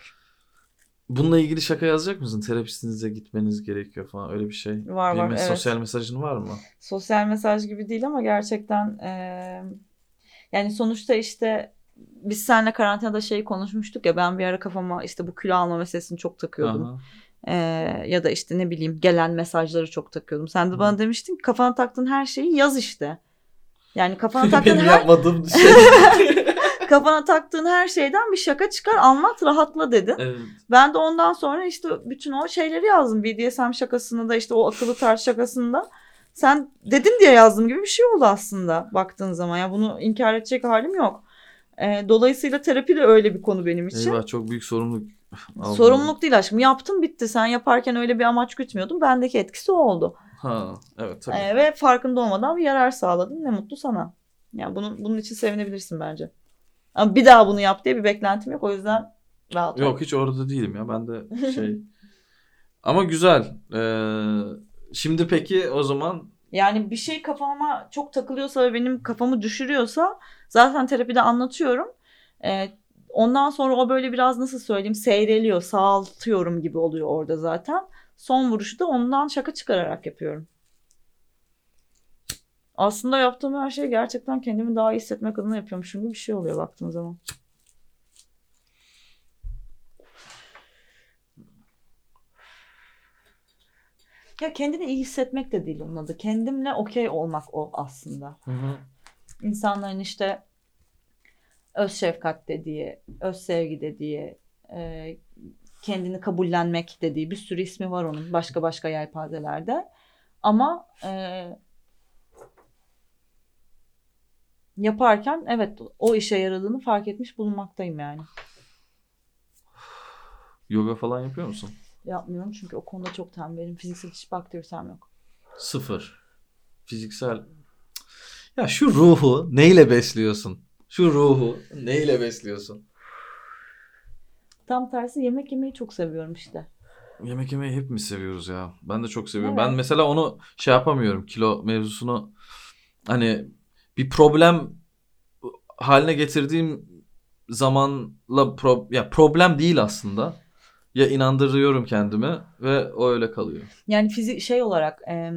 Bununla ilgili şaka yazacak mısın? Terapistinize gitmeniz gerekiyor falan öyle bir şey. Var bir var mes- evet. Sosyal mesajın var mı? sosyal mesaj gibi değil ama gerçekten eee, yani sonuçta işte biz seninle karantinada şeyi konuşmuştuk ya ben bir ara kafama işte bu kilo alma meselesini çok takıyordum. Aha. Ya da işte ne bileyim gelen mesajları çok takıyordum. Sen de Hı. bana demiştin ki kafana taktığın her şeyi yaz işte. Yani kafana taktığın Benim her, yapmadığım şey. kafana taktığın her şeyden bir şaka çıkar anlat rahatla dedin. evet. Ben de ondan sonra işte bütün o şeyleri yazdım. BDSM şakasını da işte o akıllı tarz şakasını da. Sen dedin diye yazdım gibi bir şey oldu aslında baktığın zaman. Ya bunu inkar edecek halim yok. Ee, dolayısıyla terapi de öyle bir konu benim için. Eyvah çok büyük sorumluluk. aldım. Sorumluluk değil aşkım. Yaptın bitti. Sen yaparken öyle bir amaç gütmüyordun. Bendeki etkisi o oldu. Ha evet tabii. Ee, ve farkında olmadan bir yarar sağladın. Ne mutlu sana. Yani bunun, bunun için sevinebilirsin bence. Ama bir daha bunu yap diye bir beklentim yok. O yüzden rahat ol. Yok hiç orada değilim ya. Ben de şey. Ama güzel. Ee, şimdi peki o zaman Yani bir şey kafama çok takılıyorsa ve benim kafamı düşürüyorsa zaten terapide anlatıyorum. Ee, ondan sonra o böyle biraz nasıl söyleyeyim seyreliyor, sağaltıyorum gibi oluyor orada zaten. Son vuruşu da ondan şaka çıkararak yapıyorum. Aslında yaptığım her şey gerçekten kendimi daha iyi hissetmek adına yapıyormuşum gibi bir şey oluyor baktığın zaman. Ya kendini iyi hissetmek de değil onun adı. Kendimle okey olmak o aslında. İnsanların işte öz şefkat dediği, öz sevgi dediği, e, kendini kabullenmek dediği bir sürü ismi var onun başka başka yelpazelerde. Ama e, yaparken evet o işe yaradığını fark etmiş bulunmaktayım yani. yoga falan yapıyor musun? Yapmıyorum çünkü o konuda çok tembelim. Fiziksel hiçbir aktivitem yok. Sıfır. Fiziksel. Ya şu ruhu neyle besliyorsun? Şu ruhu neyle besliyorsun? Tam tersi yemek yemeyi çok seviyorum işte. Yemek yemeyi hepimiz seviyoruz ya. Ben de çok seviyorum. Evet. Ben mesela onu şey yapamıyorum. Kilo mevzusunu hani bir problem haline getirdiğim zamanla pro- ya problem değil aslında. ya inandırıyorum kendimi ve o öyle kalıyor. Yani fizik şey olarak e,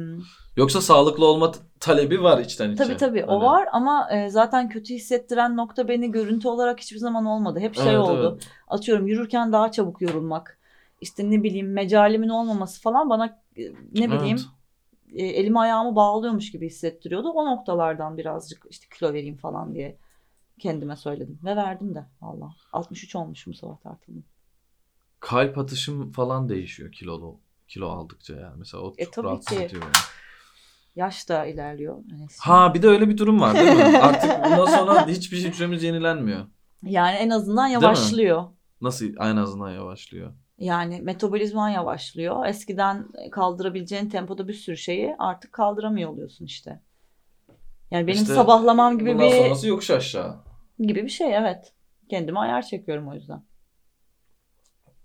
Yoksa sağlıklı olma talebi var içten içe. tabii tabii o Hani- var ama e, zaten kötü hissettiren nokta beni görüntü olarak hiçbir zaman olmadı. Hep şey Evet, oldu. evet. Atıyorum yürürken daha çabuk yorulmak. İşte ne bileyim mecalimin olmaması falan bana e, ne bileyim Evet. E, elimi ayağımı bağlıyormuş gibi hissettiriyordu. O noktalardan birazcık işte kilo vereyim falan diye kendime söyledim. Ve verdim de valla. 63 olmuşum sabah tartıldım. Kalp atışım falan değişiyor kilolu kilo aldıkça yani. Mesela o E, çok tabii rahatsız ki. ediyor beni. Yaş da ilerliyor. Hani Ha bir de öyle bir durum var değil mi? Artık bundan sonra hiçbir şey hücremiz yenilenmiyor. Yani en azından yavaşlıyor. Nasıl en azından yavaşlıyor. Yani metabolizman yavaşlıyor. Eskiden kaldırabileceğin tempoda bir sürü şeyi artık kaldıramıyor oluyorsun işte. Yani benim İşte sabahlamam gibi Bundan bir sonrası yokuş aşağı. gibi bir şey evet. Kendime ayar çekiyorum o yüzden.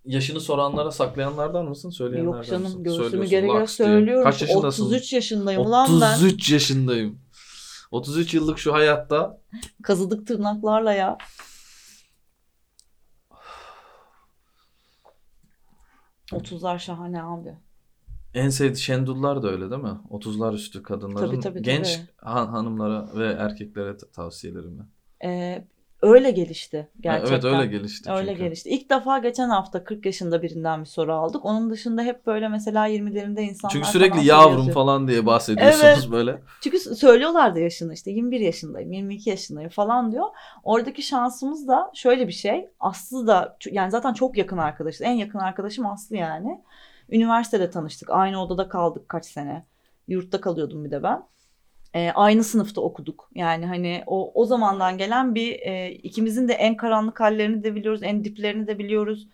Yaşını soranlara saklayanlardan mısın? Söyleyenlerden Yok canım mısın? göğsümü Söylüyorsun, gere gere laks diye. söylüyorum. Kaç yaşındasın? 33 yaşındayım ulan ben. 33 yaşındayım. 33 yıllık şu hayatta Kazıdık tırnaklarla ya. Otuzlar şahane abi. en sevdiği Şendullar da öyle değil mi? 30'lar üstü kadınların Tabii, tabii, genç tabii. han- hanımlara ve erkeklere tavsiyelerimi. Ee, öyle gelişti gerçekten. Evet öyle gelişti Öyle çünkü. gelişti. İlk defa geçen hafta 40 yaşında birinden bir soru aldık. Onun dışında hep böyle mesela 20'lerinde insanlar Çünkü falan sürekli soru yavrum yazıyor. falan diye bahsediyorsunuz Evet. böyle. Çünkü söylüyorlardı yaşını işte 21 yaşındayım, 22 yaşındayım falan diyor. Oradaki şansımız da şöyle bir şey. Aslı da yani zaten çok yakın arkadaşız. En yakın arkadaşım Aslı yani. Üniversitede tanıştık. Aynı odada kaldık kaç sene. Yurtta kalıyordum bir de ben. Ee, aynı sınıfta okuduk. Yani hani o o zamandan gelen bir e, ikimizin de en karanlık hallerini de biliyoruz, en diplerini de biliyoruz.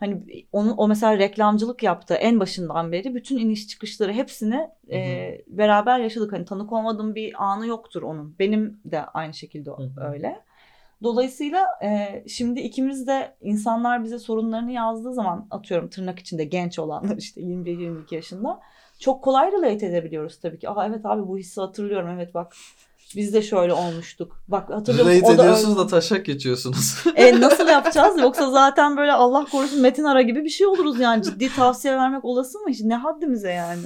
Hani onu o mesela reklamcılık yaptı en başından beri bütün iniş çıkışları hepsini e, beraber yaşadık. Hani tanık olmadığım bir anı yoktur onun. Benim de aynı şekilde hı. öyle. Dolayısıyla e, şimdi ikimiz de insanlar bize sorunlarını yazdığı zaman atıyorum tırnak içinde genç olanlar işte 21-22 yaşında çok kolay relate edebiliyoruz tabii ki. Aa evet abi bu hissi hatırlıyorum. Evet bak biz de şöyle olmuştuk. Bak hatırlıyorum. Relate o da ediyorsunuz öyle. da taşak geçiyorsunuz. E nasıl yapacağız? Yoksa zaten böyle Allah korusun Metin Ara gibi bir şey oluruz yani. Ciddi tavsiye vermek olası mı? Ne haddimize yani.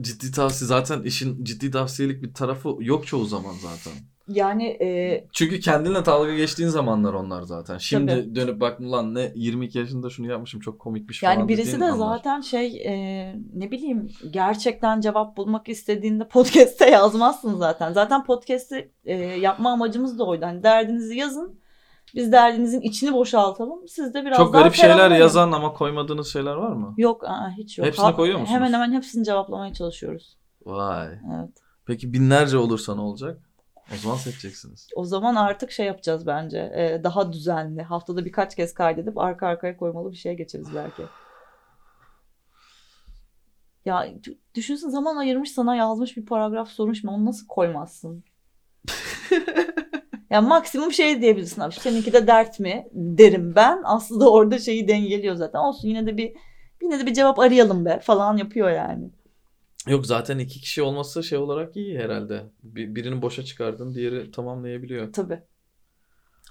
ciddi tavsiye zaten işin ciddi tavsiyelik bir tarafı yok çoğu zaman zaten. Yani e, Çünkü kendinle dalga geçtiğin zamanlar onlar zaten. Şimdi Tabii. dönüp baktım lan ne 22 yaşında şunu yapmışım çok komikmiş yani falan birisi dediğin de anlar. zaten şey e, ne bileyim gerçekten cevap bulmak istediğinde podcast'te yazmazsın zaten. Zaten podcast'i e, yapma amacımız da oydu. Hani derdinizi yazın. Biz derdinizin içini boşaltalım. Siz de biraz Çok daha garip şeyler ferahlayın. yazan ama koymadığınız şeyler var mı? Yok aa, hiç yok. Hepsini koyuyor musunuz? Hemen hemen hepsini cevaplamaya çalışıyoruz. Vay. Evet. Peki binlerce olursa ne olacak? O zaman seçeceksiniz. O zaman artık şey yapacağız bence. e, daha düzenli. Haftada birkaç kez kaydedip arka arkaya koymalı bir şeye geçeriz belki. Ya düşünsün zaman ayırmış sana yazmış bir paragraf sormuş mu onu nasıl koymazsın? ya maksimum şey diyebilirsin abi. Seninki de dert mi derim ben. Aslında orada şeyi dengeliyor zaten. Olsun yine de bir yine de bir cevap arayalım be falan yapıyor yani. Yok zaten iki kişi olması şey olarak iyi herhalde. Bir, birinin boşa çıkardın diğeri tamamlayabiliyor. Tabii.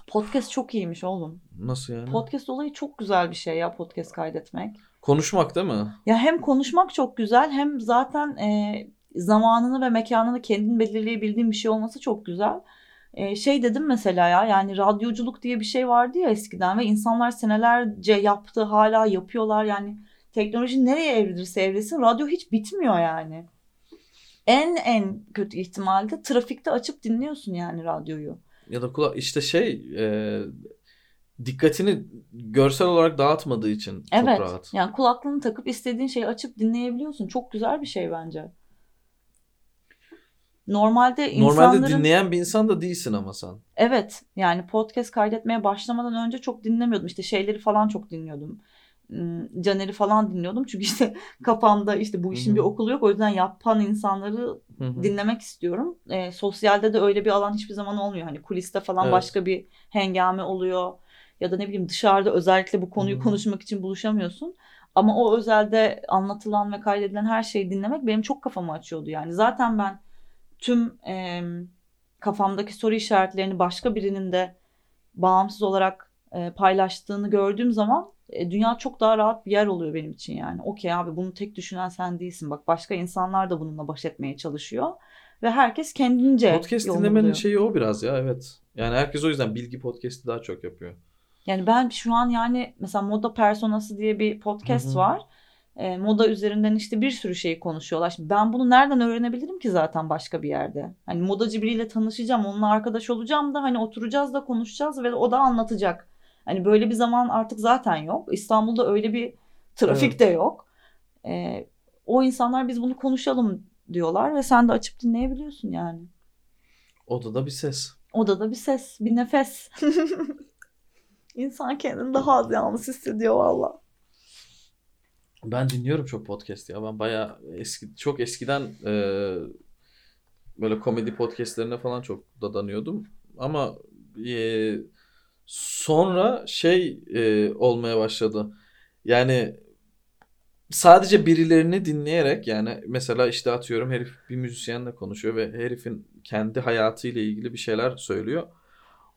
Podcast çok iyiymiş oğlum. Nasıl yani? Podcast olayı çok güzel bir şey ya podcast kaydetmek. Konuşmak değil mi? Ya hem konuşmak çok güzel hem zaten e, zamanını ve mekanını kendin belirleyebildiğin bir şey olması çok güzel. E, şey dedim mesela ya yani radyoculuk diye bir şey vardı ya eskiden ve insanlar senelerce yaptı hala yapıyorlar yani teknoloji nereye evrilirse evrilsin radyo hiç bitmiyor yani. En en kötü ihtimalde trafikte açıp dinliyorsun yani radyoyu. Ya da kulak işte şey e, dikkatini görsel olarak dağıtmadığı için çok Evet. rahat. Yani kulaklığını takıp istediğin şeyi açıp dinleyebiliyorsun. Çok güzel bir şey bence. Normalde Normalde insanların dinleyen bir insan da değilsin ama sen. evet yani podcast kaydetmeye başlamadan önce çok dinlemiyordum. İşte şeyleri falan çok dinliyordum. Caner'i falan dinliyordum. Çünkü işte kafamda işte bu işin Hı hı. bir okulu yok. O yüzden yapan insanları Hı hı. dinlemek istiyorum. E, sosyalde de öyle bir alan hiçbir zaman olmuyor. Hani kuliste falan Evet. başka bir hengame oluyor. Ya da ne bileyim dışarıda özellikle bu konuyu Hı. konuşmak için buluşamıyorsun. Ama o özelde anlatılan ve kaydedilen her şeyi dinlemek benim çok kafamı açıyordu. Yani zaten ben tüm e, kafamdaki soru işaretlerini başka birinin de bağımsız olarak e, paylaştığını gördüğüm zaman e, dünya çok daha rahat bir yer oluyor benim için yani. Okey abi bunu tek düşünen sen değilsin. Bak başka insanlar da bununla baş etmeye çalışıyor. Ve herkes kendince Podcast dinlemenin buluyor. şeyi o biraz ya evet. Yani herkes o yüzden bilgi podcast'i daha çok yapıyor. Yani ben şu an yani mesela Moda Personası diye bir podcast Hı hı. var. E, moda üzerinden işte bir sürü şey konuşuyorlar. Şimdi ben bunu nereden öğrenebilirim ki zaten başka bir yerde? Hani modacı biriyle tanışacağım, onunla arkadaş olacağım da hani oturacağız da konuşacağız ve o da anlatacak. Hani böyle bir zaman artık zaten yok. İstanbul'da öyle bir trafik Evet. de yok. E, o insanlar biz bunu konuşalım diyorlar ve sen de açıp dinleyebiliyorsun yani. Odada bir ses. Odada bir ses, bir nefes. İnsan kendini daha az yalnız hissediyor valla. Ben dinliyorum çok podcast ya. Ben bayağı eski çok eskiden e, böyle komedi podcastlerine falan çok dadanıyordum. Ama e, sonra şey e, olmaya başladı. Yani sadece birilerini dinleyerek yani mesela işte atıyorum herif bir müzisyenle konuşuyor ve herifin kendi hayatıyla ilgili bir şeyler söylüyor.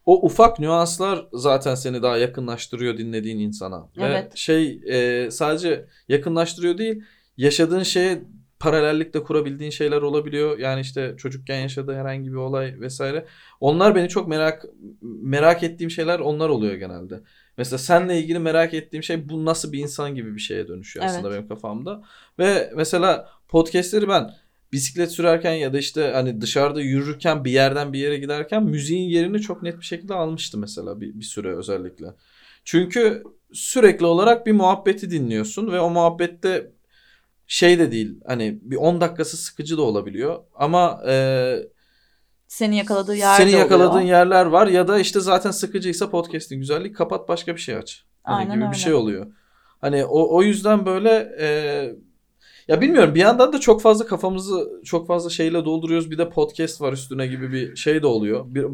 O ufak nüanslar zaten seni daha yakınlaştırıyor dinlediğin insana. Evet. Ve şey e, sadece yakınlaştırıyor değil yaşadığın şeye paralellik de kurabildiğin şeyler olabiliyor. Yani işte çocukken yaşadığı herhangi bir olay vesaire. Onlar beni çok merak merak ettiğim şeyler onlar oluyor genelde. Mesela seninle ilgili merak ettiğim şey bu nasıl bir insan gibi bir şeye dönüşüyor aslında Evet. benim kafamda. Ve mesela podcastleri ben bisiklet sürerken ya da işte hani dışarıda yürürken bir yerden bir yere giderken müziğin yerini çok net bir şekilde almıştı mesela bir, bir süre özellikle. Çünkü sürekli olarak bir muhabbeti dinliyorsun ve o muhabbette şey de değil hani bir 10 dakikası sıkıcı da olabiliyor ama e, Seni yakaladığı yer seni de yakaladığın oluyor. yerler var ya da işte zaten sıkıcıysa podcast'in güzelliği kapat başka bir şey aç. Hani Aynen gibi öyle. bir şey oluyor. Hani o, o yüzden böyle e, ya bilmiyorum bir yandan da çok fazla kafamızı çok fazla şeyle dolduruyoruz. Bir de podcast var üstüne gibi bir şey de oluyor. Bir,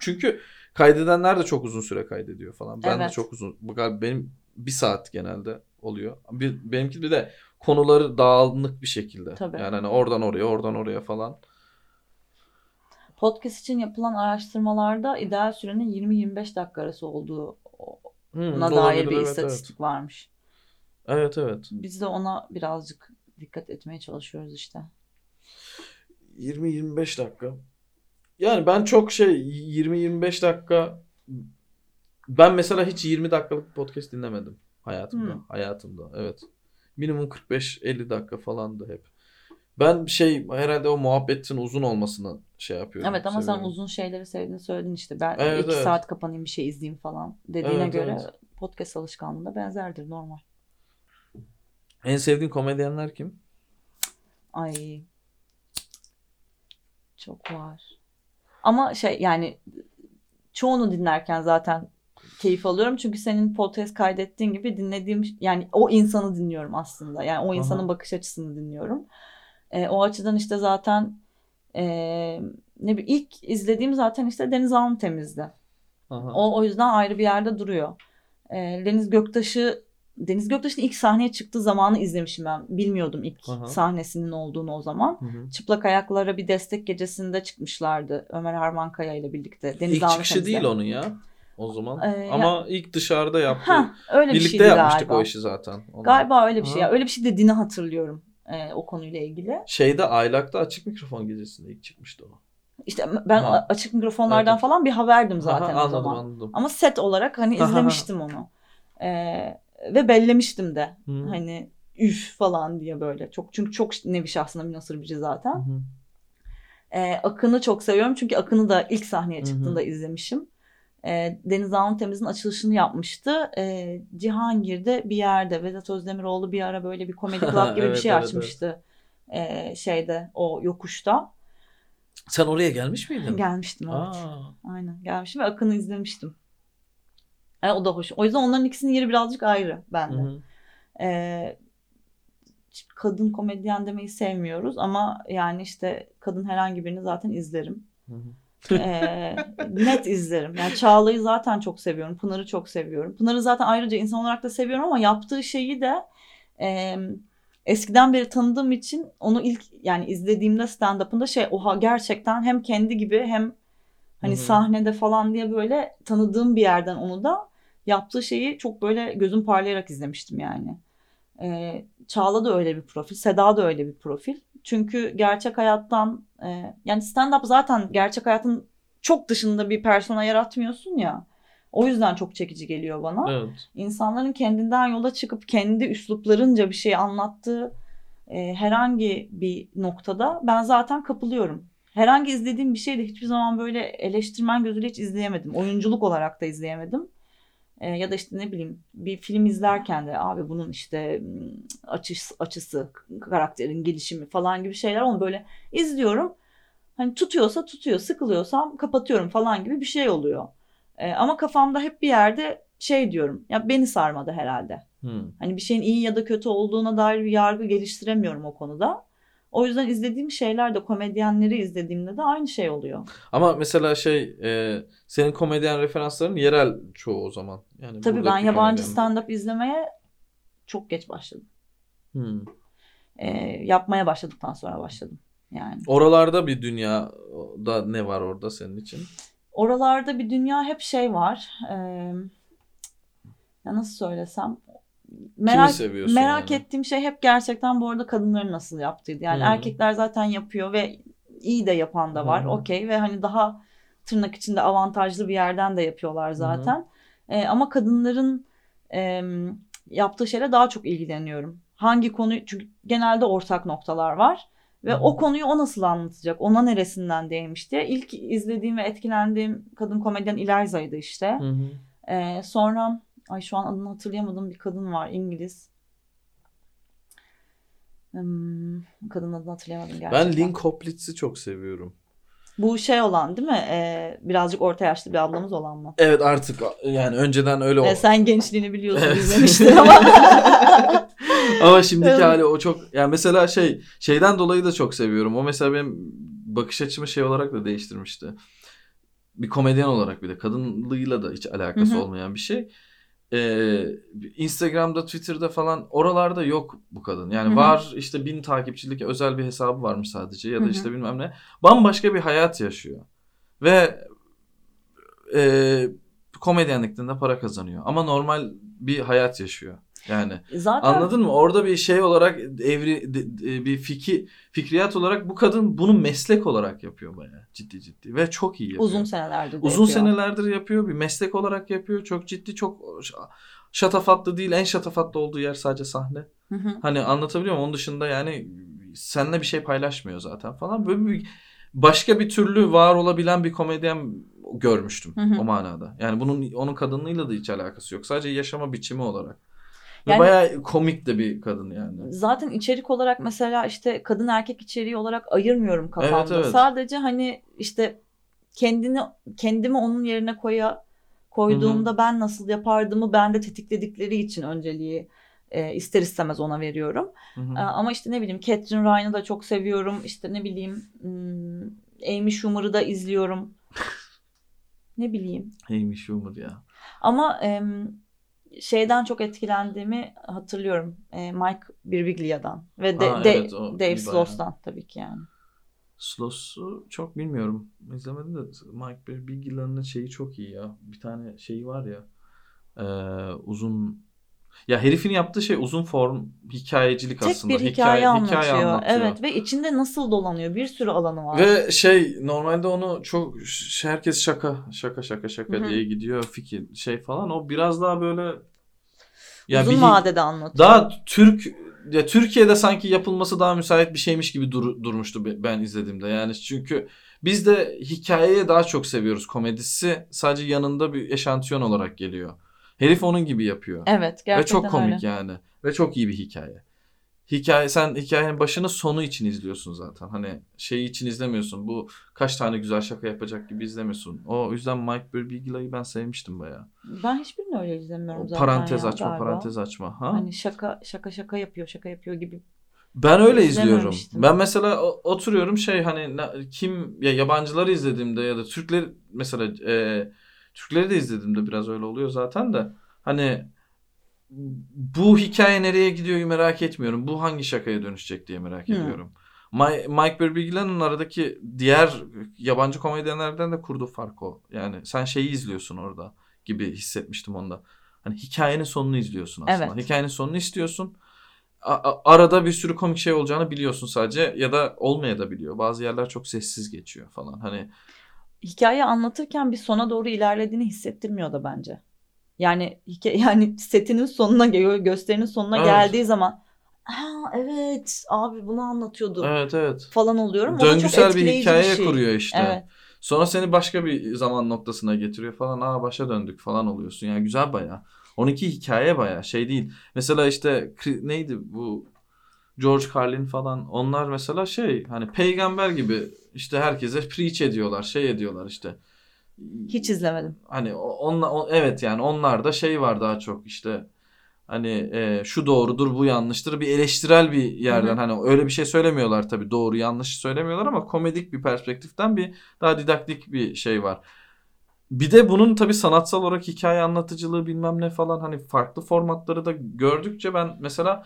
çünkü kaydedenler de çok uzun süre kaydediyor falan. Ben de Evet. çok uzun. Benim bir saat genelde oluyor. Bir, benimki bir de konuları dağınık bir şekilde. Tabii. Yani hani oradan oraya oradan oraya falan. Podcast için yapılan araştırmalarda ideal sürenin 20-25 dakika arası olduğuna Hmm, dair bir evet, istatistik varmış. Evet evet. Biz de ona birazcık dikkat etmeye çalışıyoruz işte. 20-25 dakika. Yani ben çok şey 20-25 dakika ben mesela hiç 20 dakikalık podcast dinlemedim hayatımda. Hmm. Hayatımda evet. Minimum 45-50 dakika falandı hep. Ben şey herhalde o muhabbetin uzun olmasını şey yapıyorum. Evet ama sen seviyorum. uzun şeyleri sevdiğini söyledin işte. Ben Evet, iki evet. saat kapanayım bir şey izleyeyim falan dediğine Evet, göre evet. podcast alışkanlığında benzerdir normal. En sevdiğin komedyenler kim? Ay. Çok var. Ama şey yani çoğunu dinlerken zaten keyif alıyorum. Çünkü senin podcast kaydettiğin gibi dinlediğim yani o insanı dinliyorum aslında. Yani o insanın Aha. bakış açısını dinliyorum. E, o açıdan işte zaten e, ne bileyim ilk izlediğim zaten işte Deniz Almtemiz'di. Aha. O, o yüzden ayrı bir yerde duruyor. E, Deniz Göktaş'ı Deniz Göktaş'ın ilk sahneye çıktığı zamanı izlemişim ben. Bilmiyordum ilk Aha. sahnesinin olduğunu o zaman. Hı hı. Çıplak Ayaklara bir destek gecesinde çıkmışlardı Ömer Harmankaya ile birlikte. Deniz İlk çıkışı Almtemiz'de. değil onun ya o zaman. Ee, ama ilk dışarıda yaptı. Ha, öyle bir Birlikte şeydi yapmıştık galiba. o işi zaten. onunla. Galiba öyle bir şey. Ya. Öyle bir şey dediğini hatırlıyorum e, o konuyla ilgili. Şeyde Aylak'ta açık mikrofon gecesinde ilk çıkmıştı o. İşte ben Ha. açık mikrofonlardan Evet. falan bir haberdim zaten Aha, o anladım zaman. anladım. Ama set olarak hani izlemiştim onu. Ee, ve bellemiştim de. Hı. Hani üf falan diye böyle. Çok çünkü çok nevi şahsına münasır biri zaten. Hı hı. Ee, Akın'ı çok seviyorum çünkü Akın'ı da ilk sahneye çıktığında izlemişim. Ee, Deniz Alntemiz'in açılışını yapmıştı. Ee, Cihangir'de bir yerde Vedat Özdemiroğlu bir ara böyle bir komedi club gibi bir Evet, şey evet, açmıştı. Ee, şeyde o yokuşta. Sen oraya gelmiş miydin? Gelmiştim evet. Aa, Aynen gelmiştim ve Akın'ı izlemiştim. Yani o da hoş. O yüzden onların ikisinin yeri birazcık ayrı bende. hı. Ee, kadın komedyen demeyi sevmiyoruz ama yani işte kadın herhangi birini zaten izlerim. Hı hı. Ee, net izlerim. Yani Çağla'yı zaten çok seviyorum. Pınar'ı çok seviyorum. Pınar'ı zaten ayrıca insan olarak da seviyorum ama yaptığı şeyi de e, eskiden beri tanıdığım için onu ilk yani izlediğimde stand-up'ında şey oha gerçekten hem kendi gibi hem hani Hı hı. sahnede falan diye böyle tanıdığım bir yerden onu da yaptığı şeyi çok böyle gözüm parlayarak izlemiştim yani. Ee, Çağla da öyle bir profil, Seda da öyle bir profil. Çünkü gerçek hayattan e, yani stand-up zaten gerçek hayatın çok dışında bir persona yaratmıyorsun ya. O yüzden çok çekici geliyor bana. Evet. İnsanların kendinden yola çıkıp kendi üsluplarınca bir şey anlattığı e, herhangi bir noktada ben zaten kapılıyorum. Herhangi izlediğim bir şeyi de hiçbir zaman böyle eleştirmen gözüyle hiç izleyemedim. Oyunculuk olarak da izleyemedim. E, ya da işte ne bileyim bir film izlerken de abi bunun işte açısı, açısı, karakterin gelişimi falan gibi şeyler onu böyle izliyorum. Hani tutuyorsa tutuyor, sıkılıyorsam kapatıyorum falan gibi bir şey oluyor. E, ama kafamda hep bir yerde şey diyorum. Ya beni sarmadı herhalde. Hmm. Hani bir şeyin iyi ya da kötü olduğuna dair bir yargı geliştiremiyorum o konuda. O yüzden izlediğim şeyler de komedyenleri izlediğimde de aynı şey oluyor. Ama mesela şey e, senin komedyen referansların yerel çoğu o zaman. Yani Tabii ben yabancı stand-up izlemeye çok geç başladım. Hmm. E, yapmaya başladıktan sonra başladım. Yani Oralarda bir dünyada ne var orada senin için? oralarda bir dünya hep şey var. E, ya nasıl söylesem merak merak yani? ettiğim şey hep gerçekten bu arada kadınların nasıl yaptığıydı. Yani Hı. erkekler zaten yapıyor ve iyi de yapan da var. Okey ve hani daha tırnak içinde avantajlı bir yerden de yapıyorlar zaten. E, ama kadınların e, yaptığı şeyle daha çok ilgileniyorum. Hangi konuyu çünkü genelde ortak noktalar var. Ve Hı. o konuyu o nasıl anlatacak? Ona neresinden değmiş diye. İlk izlediğim ve etkilendiğim kadın komedyen Eliza'ydı işte. Hı. Ee, sonra ay şu an adını hatırlayamadığım bir kadın var İngiliz. Hmm, kadın adını hatırlayamadım gerçekten. Ben Lynn Koplitz'i çok seviyorum. Bu şey olan değil mi? Ee, birazcık orta yaşlı bir ablamız olan mı? Evet artık yani önceden öyle o. Ee, sen gençliğini biliyorsun Evet. izlemiştin ama. Ama şimdiki Evet. hali o çok yani mesela şey şeyden dolayı da çok seviyorum. O mesela benim bakış açımı şey olarak da değiştirmişti. Bir komedyen olarak bir de kadınlığıyla da hiç alakası Hı hı. olmayan bir şey. Ee, Instagram'da, Twitter'da falan oralarda yok bu kadın. Yani Hı hı. var işte bin takipçilik özel bir hesabı varmış sadece ya da Hı hı. işte bilmem ne. Bambaşka bir hayat yaşıyor. Ve e, komedyenlikten de para kazanıyor. Ama normal bir hayat yaşıyor. Yani Zaten Anladın mı? Orada bir şey olarak evri de- bir fikir fikriyat olarak bu kadın bunu meslek olarak yapıyor bayağı ciddi ciddi ve çok iyi yapıyor. uzun senelerdir Uzun yapıyor. senelerdir yapıyor. Bir meslek olarak yapıyor. Çok ciddi, çok şatafatlı değil. En şatafatlı olduğu yer sadece sahne. Hı hı. Hani anlatabiliyor muyum? Onun dışında yani seninle bir şey paylaşmıyor zaten falan. Böyle bir başka bir türlü var olabilen bir komedyen görmüştüm Hı hı. o manada. Yani bunun onun kadınlığıyla da hiç alakası yok. Sadece yaşama biçimi olarak. Yani- bayağı komik de bir kadın yani. Zaten içerik olarak mesela işte kadın erkek içeriği olarak ayırmıyorum kafamda. Evet, evet. Sadece hani işte kendini kendimi onun yerine koya koyduğumda ben nasıl yapardımı bende tetikledikleri için önceliği e, ister istemez ona veriyorum. E, ama işte ne bileyim Catherine Ryan'ı da çok seviyorum. İşte ne bileyim hmm, Amy Schumer'ı da izliyorum. ne bileyim. Amy Schumer ya. Ama em, şeyden çok etkilendiğimi hatırlıyorum. E, Mike Birbiglia'dan ve de, Aa, de- evet, Dave Sloss'tan tabii ki yani. Sloss'u çok bilmiyorum. İzlemedim de Mike Birbigilla'nın şeyi çok iyi ya. Bir tane şeyi var ya. eee, uzun ya herifin yaptığı şey uzun form hikayecilik Tek aslında. bir hikaye, anlatıyor. anlatıyor. Evet ve içinde nasıl dolanıyor bir sürü alanı var. Ve şey normalde onu çok ş- herkes şaka şaka şaka şaka Hı hı. diye gidiyor fikir şey falan. O biraz daha böyle Uzun bir- vadede anlatıyor. daha Türk ya Türkiye'de sanki yapılması daha müsait bir şeymiş gibi dur- durmuştu be- ben izlediğimde. Yani çünkü biz de hikayeye daha çok seviyoruz. Komedisi sadece yanında bir eşantiyon olarak geliyor. Herif onun gibi yapıyor. Evet gerçekten Ve çok komik öyle. yani. Ve çok iyi bir hikaye. Hikaye sen hikayenin başını sonu için izliyorsun zaten. Hani şeyi için izlemiyorsun. Bu kaç tane güzel şaka yapacak gibi izlemiyorsun. O yüzden Mike Birbigilla'yı ben sevmiştim bayağı. Ben hiçbirini öyle izlemiyorum O zaten parantez ya açma, galiba. parantez açma. Ha? Hani şaka şaka şaka yapıyor şaka yapıyor gibi. Ben öyle izliyorum. Ben mesela oturuyorum şey hani kim ya yabancıları izlediğimde ya da Türkleri mesela e, Türkleri de izlediğimde biraz öyle oluyor zaten de hani bu hikaye nereye gidiyor merak etmiyorum. Bu hangi şakaya dönüşecek diye merak Hmm. ediyorum. My- Mike Birbigilla'nın aradaki diğer yabancı komedyenlerden de kurduğu fark o. Yani sen şeyi izliyorsun orada. gibi hissetmiştim onda. Hani hikayenin sonunu izliyorsun aslında. Evet. Hikayenin sonunu istiyorsun. A- arada bir sürü komik şey olacağını biliyorsun sadece ya da olmaya da biliyor. Bazı yerler çok sessiz geçiyor falan. Hani hikaye anlatırken bir sona doğru ilerlediğini hissettirmiyor da bence. Yani yani setinin sonuna geliyor, gösterinin sonuna Evet. geldiği zaman ha evet abi bunu anlatıyordu evet evet. falan oluyorum. Çok Döngüsel bir hikaye şey. kuruyor işte. Evet. Sonra seni başka bir zaman noktasına getiriyor falan. Aa başa döndük falan oluyorsun. Yani güzel baya. 12 hikaye baya şey değil. Mesela işte neydi bu George Carlin falan onlar mesela şey hani peygamber gibi işte herkese preach ediyorlar şey ediyorlar işte. Hiç izlemedim. Hani onlar evet yani onlarda şey var daha çok işte hani e, şu doğrudur bu yanlıştır bir eleştirel bir yerden Hı hı. hani öyle bir şey söylemiyorlar tabii doğru yanlış söylemiyorlar ama komedik bir perspektiften bir daha didaktik bir şey var. Bir de bunun tabii sanatsal olarak hikaye anlatıcılığı bilmem ne falan hani farklı formatları da gördükçe ben mesela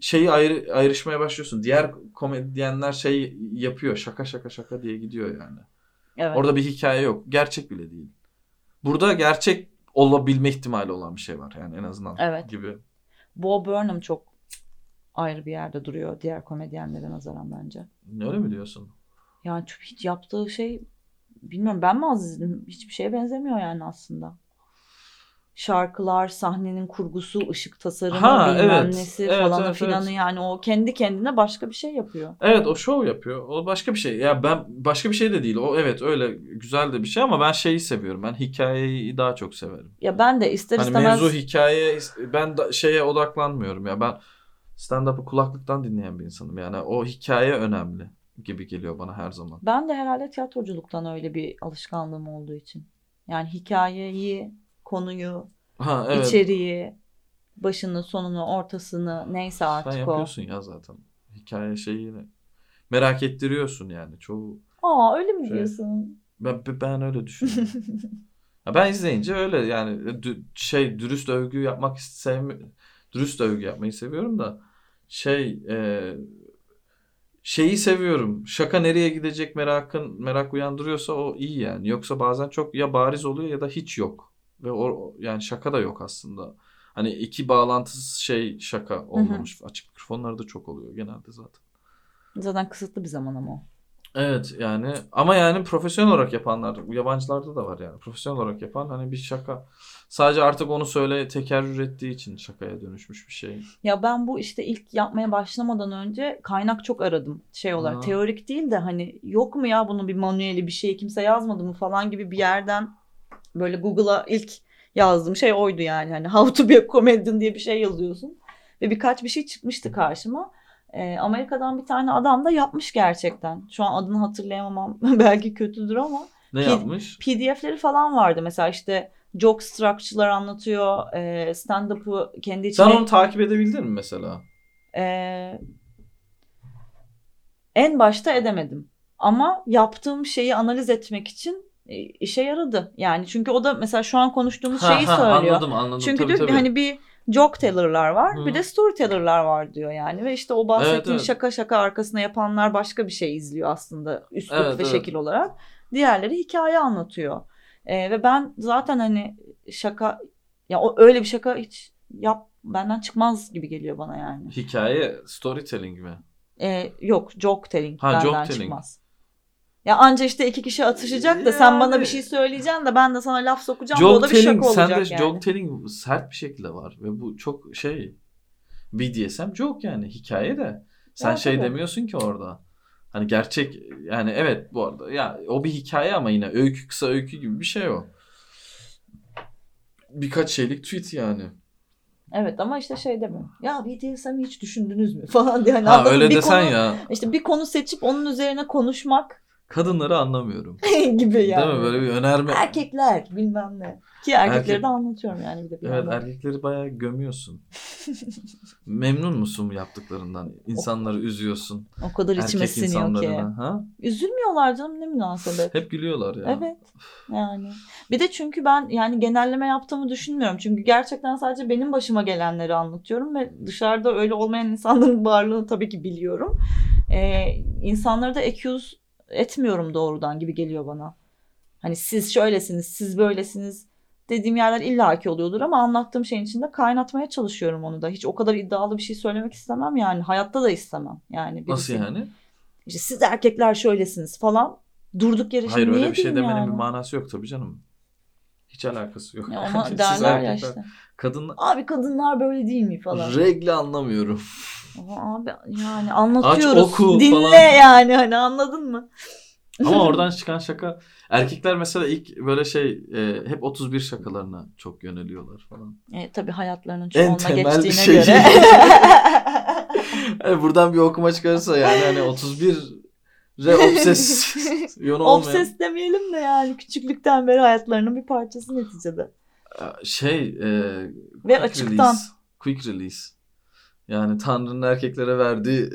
şeyi ayrı, ayrışmaya başlıyorsun. Diğer komedyenler şey yapıyor şaka şaka şaka diye gidiyor yani. Evet. Orada bir hikaye yok. Gerçek bile değil. Burada gerçek olabilme ihtimali olan bir şey var yani en azından Evet. gibi. Bo Burnham çok ayrı bir yerde duruyor diğer komedyenlere nazaran bence. Öyle mi diyorsun? Yani hiç yaptığı şey bilmiyorum ben mi az izledim hiçbir şeye benzemiyor yani aslında. Şarkılar, sahnenin kurgusu, ışık tasarımı, Ha, bilmem evet. nesi Evet, falanı evet, filanı evet. yani o kendi kendine başka bir şey yapıyor. Evet o şov yapıyor. O başka bir şey. Ya ben başka bir şey de değil. O evet öyle güzel de bir şey ama ben şeyi seviyorum. Ben hikayeyi daha çok severim. Ya ben de ister Hani istemez mevzu hikaye ben da şeye odaklanmıyorum ya. Ben stand-up'ı kulaklıktan dinleyen bir insanım. Yani o hikaye önemli gibi geliyor bana her zaman. ben de herhalde tiyatroculuktan öyle bir alışkanlığım olduğu için. Yani hikayeyi, konuyu, Ha evet. içeriği, başını, sonunu, ortasını neyse Sen artık o. yapıyorsun ya zaten. Hikaye şeyini merak ettiriyorsun yani çoğu. Aa öyle mi Şey- diyorsun? Ben ben öyle düşünüyorum. Ya ben izleyince öyle yani dü- şey dürüst övgü yapmak sevmi dürüst övgü yapmayı seviyorum da şey e, şeyi seviyorum. Şaka nereye gidecek merakın merak uyandırıyorsa o iyi yani. Yoksa bazen çok ya bariz oluyor ya da hiç yok. Ve o yani şaka da yok aslında. Hani iki bağlantısız şey şaka olmamış. Açık mikrofonlarda çok oluyor genelde zaten. Zaten kısıtlı bir zaman ama o. Evet yani ama yani profesyonel olarak yapanlar yabancılarda da var yani profesyonel olarak yapan hani bir şaka sadece artık onu söyle tekerrür ettiği için şakaya dönüşmüş bir şey. Ya ben bu işte ilk yapmaya başlamadan önce kaynak çok aradım. Şey olarak Ha. teorik değil de hani yok mu ya bunun bir manueli bir şey kimse yazmadı mı falan gibi bir yerden böyle Google'a ilk yazdığım şey oydu yani. Hani how to be a comedian diye bir şey yazıyorsun. Ve birkaç bir şey çıkmıştı karşıma. Ee, Amerika'dan bir tane adam da yapmış gerçekten. Şu an adını hatırlayamam belki kötüdür ama Ne Pil- yapmış? PDF'leri falan vardı. Mesela işte joke structure'lar anlatıyor. E, stand-up'ı kendi içine... Sen onu takip edebildin mi mesela? Ee, en başta edemedim. Ama yaptığım şeyi analiz etmek için e, işe yaradı. Yani çünkü o da mesela şu an konuştuğumuz şeyi Ha, ha, söylüyor. Anladım anladım. Çünkü tabii, diyor tabii. hani bir joke teller'lar var, Hı. bir de storyteller'lar var diyor yani. Ve işte o bahsettiğin Evet, evet. şaka şaka arkasına yapanlar başka bir şey izliyor aslında üslup Evet, ve evet. şekil olarak. Diğerleri hikaye anlatıyor. Ee, ve ben zaten hani şaka ya o öyle bir şaka hiç yap benden çıkmaz gibi geliyor bana yani. Hikaye storytelling mi? Ee, yok joke telling Ha, benden joke telling. çıkmaz. Ya anca işte iki kişi atışacak da sen bana Yani- bir şey söyleyeceksin de ben de sana laf sokacağım. bu o da bir şaka olacak sende yani. joke telling sert bir şekilde var ve bu çok şey BDSM joke yani hikaye de. Sen Ya, şey tabii. demiyorsun ki orada. Hani gerçek yani evet bu arada ya o bir hikaye ama yine öykü kısa öykü gibi bir şey o. Birkaç şeylik tweet yani. Evet ama işte şey demiyorum. Ya BDSM'i hiç düşündünüz mü falan diye. Hani Ha öyle bir desen konu, ya. İşte bir konu seçip onun üzerine konuşmak Kadınları anlamıyorum. gibi yani. Değil mi? Böyle bir önerme. Erkekler bilmem ne. Ki erkekleri Erkek- de anlatıyorum yani bir de bir Evet yandan. erkekleri bayağı gömüyorsun. Memnun musun yaptıklarından? İnsanları üzüyorsun. O kadar içime Erkek siniyor ki. Ha? Üzülmüyorlar canım ne münasebet. Hep gülüyorlar ya. Evet yani. Bir de çünkü ben yani genelleme yaptığımı düşünmüyorum. Çünkü gerçekten sadece benim başıma gelenleri anlatıyorum ve dışarıda öyle olmayan insanların varlığını tabii ki biliyorum. Ee, insanları da accuse etmiyorum doğrudan gibi geliyor bana. Hani siz şöylesiniz, siz böylesiniz dediğim yerler illaki oluyordur ama anlattığım şeyin içinde kaynatmaya çalışıyorum onu da. Hiç o kadar iddialı bir şey söylemek istemem yani. Hayatta da istemem. Yani Nasıl yani? İşte siz erkekler şöylesiniz falan. Durduk yere Hayır öyle bir şey demenin yani? bir manası yok tabii canım. Hiç alakası yok. Ya ama derler ya işte. Kadınlar Abi kadınlar böyle değil mi falan. regli anlamıyorum. Abi yani anlatıyoruz. oku Dinle falan. yani hani anladın mı? Ama oradan çıkan şaka erkekler mesela ilk böyle şey e, hep 31 şakalarına çok yöneliyorlar falan. E, tabii hayatlarının temel geçtiğine şey. göre. Yani buradan bir okuma çıkarırsa yani hani 31 re obses yonu olmayan Obses demeyelim de yani küçüklükten beri hayatlarının bir parçası neticede. şey e, Ve quick açıktan. release, quick release. Yani Tanrı'nın erkeklere verdiği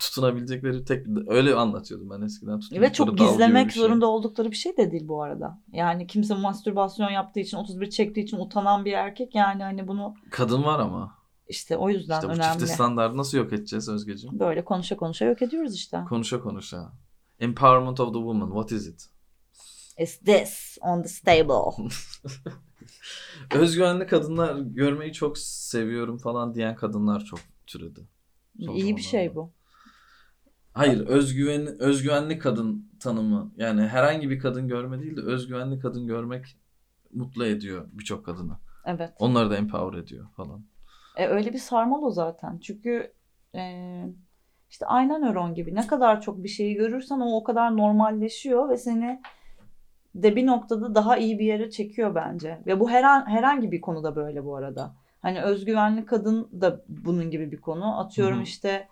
tutunabilecekleri tek öyle anlatıyordum ben eskiden. Ve çok gizlemek şey. zorunda oldukları bir şey de değil bu arada. Yani kimse mastürbasyon yaptığı için 31 çektiği için utanan bir erkek yani hani bunu Kadın var ama. işte o yüzden İşte bu önemli. çifte standartı nasıl yok edeceğiz Özgeciğim? Böyle konuşa konuşa yok ediyoruz işte. Konuşa konuşa. Empowerment of the woman. What is it? Is this on the stable? Özgüvenli kadınlar görmeyi çok seviyorum falan diyen kadınlar çok türedi. Son İyi bir şey bu. Hayır, özgüven özgüvenli kadın tanımı. Yani herhangi bir kadın görme değil de özgüvenli kadın görmek mutlu ediyor birçok kadını. Evet. Onları da empower ediyor falan. E, öyle bir sarmal o zaten. Çünkü e, işte ayna nöron gibi ne kadar çok bir şeyi görürsen o o kadar normalleşiyor ve seni de bir noktada daha iyi bir yere çekiyor bence. Ve bu her an, herhangi bir konuda böyle bu arada. Hani özgüvenli kadın da bunun gibi bir konu. Atıyorum Hı hı. işte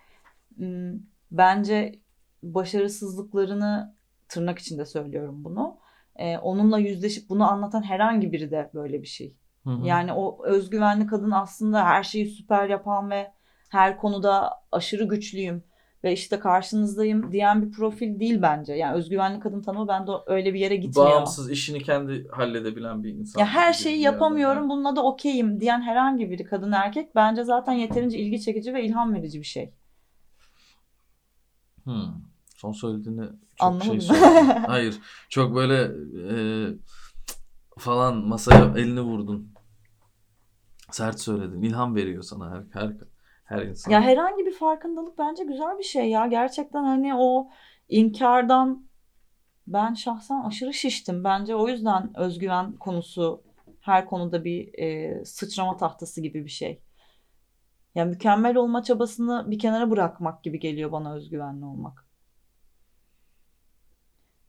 bence başarısızlıklarını tırnak içinde söylüyorum bunu. E, onunla yüzleşip bunu anlatan herhangi biri de böyle bir şey. Hı hı. Yani o özgüvenli kadın aslında her şeyi süper yapan ve her konuda aşırı güçlüyüm ve işte karşınızdayım diyen bir profil değil bence. Yani özgüvenli kadın tanımı bende öyle bir yere gitmiyor. Bağımsız işini kendi halledebilen bir insan. Ya her şeyi yapamıyorum bununla da okeyim diyen herhangi biri kadın erkek bence zaten yeterince ilgi çekici ve ilham verici bir şey. Hmm. Son söylediğini çok Anlamadım. şey. Hayır. Çok böyle e, falan masaya elini vurdun. Sert söyledin. İlham veriyor sana her her her insan. Ya herhangi bir farkındalık bence güzel bir şey ya. Gerçekten hani o inkardan ben şahsen aşırı şiştim. Bence o yüzden özgüven konusu her konuda bir e, sıçrama tahtası gibi bir şey. Yani mükemmel olma çabasını bir kenara bırakmak gibi geliyor bana özgüvenli olmak.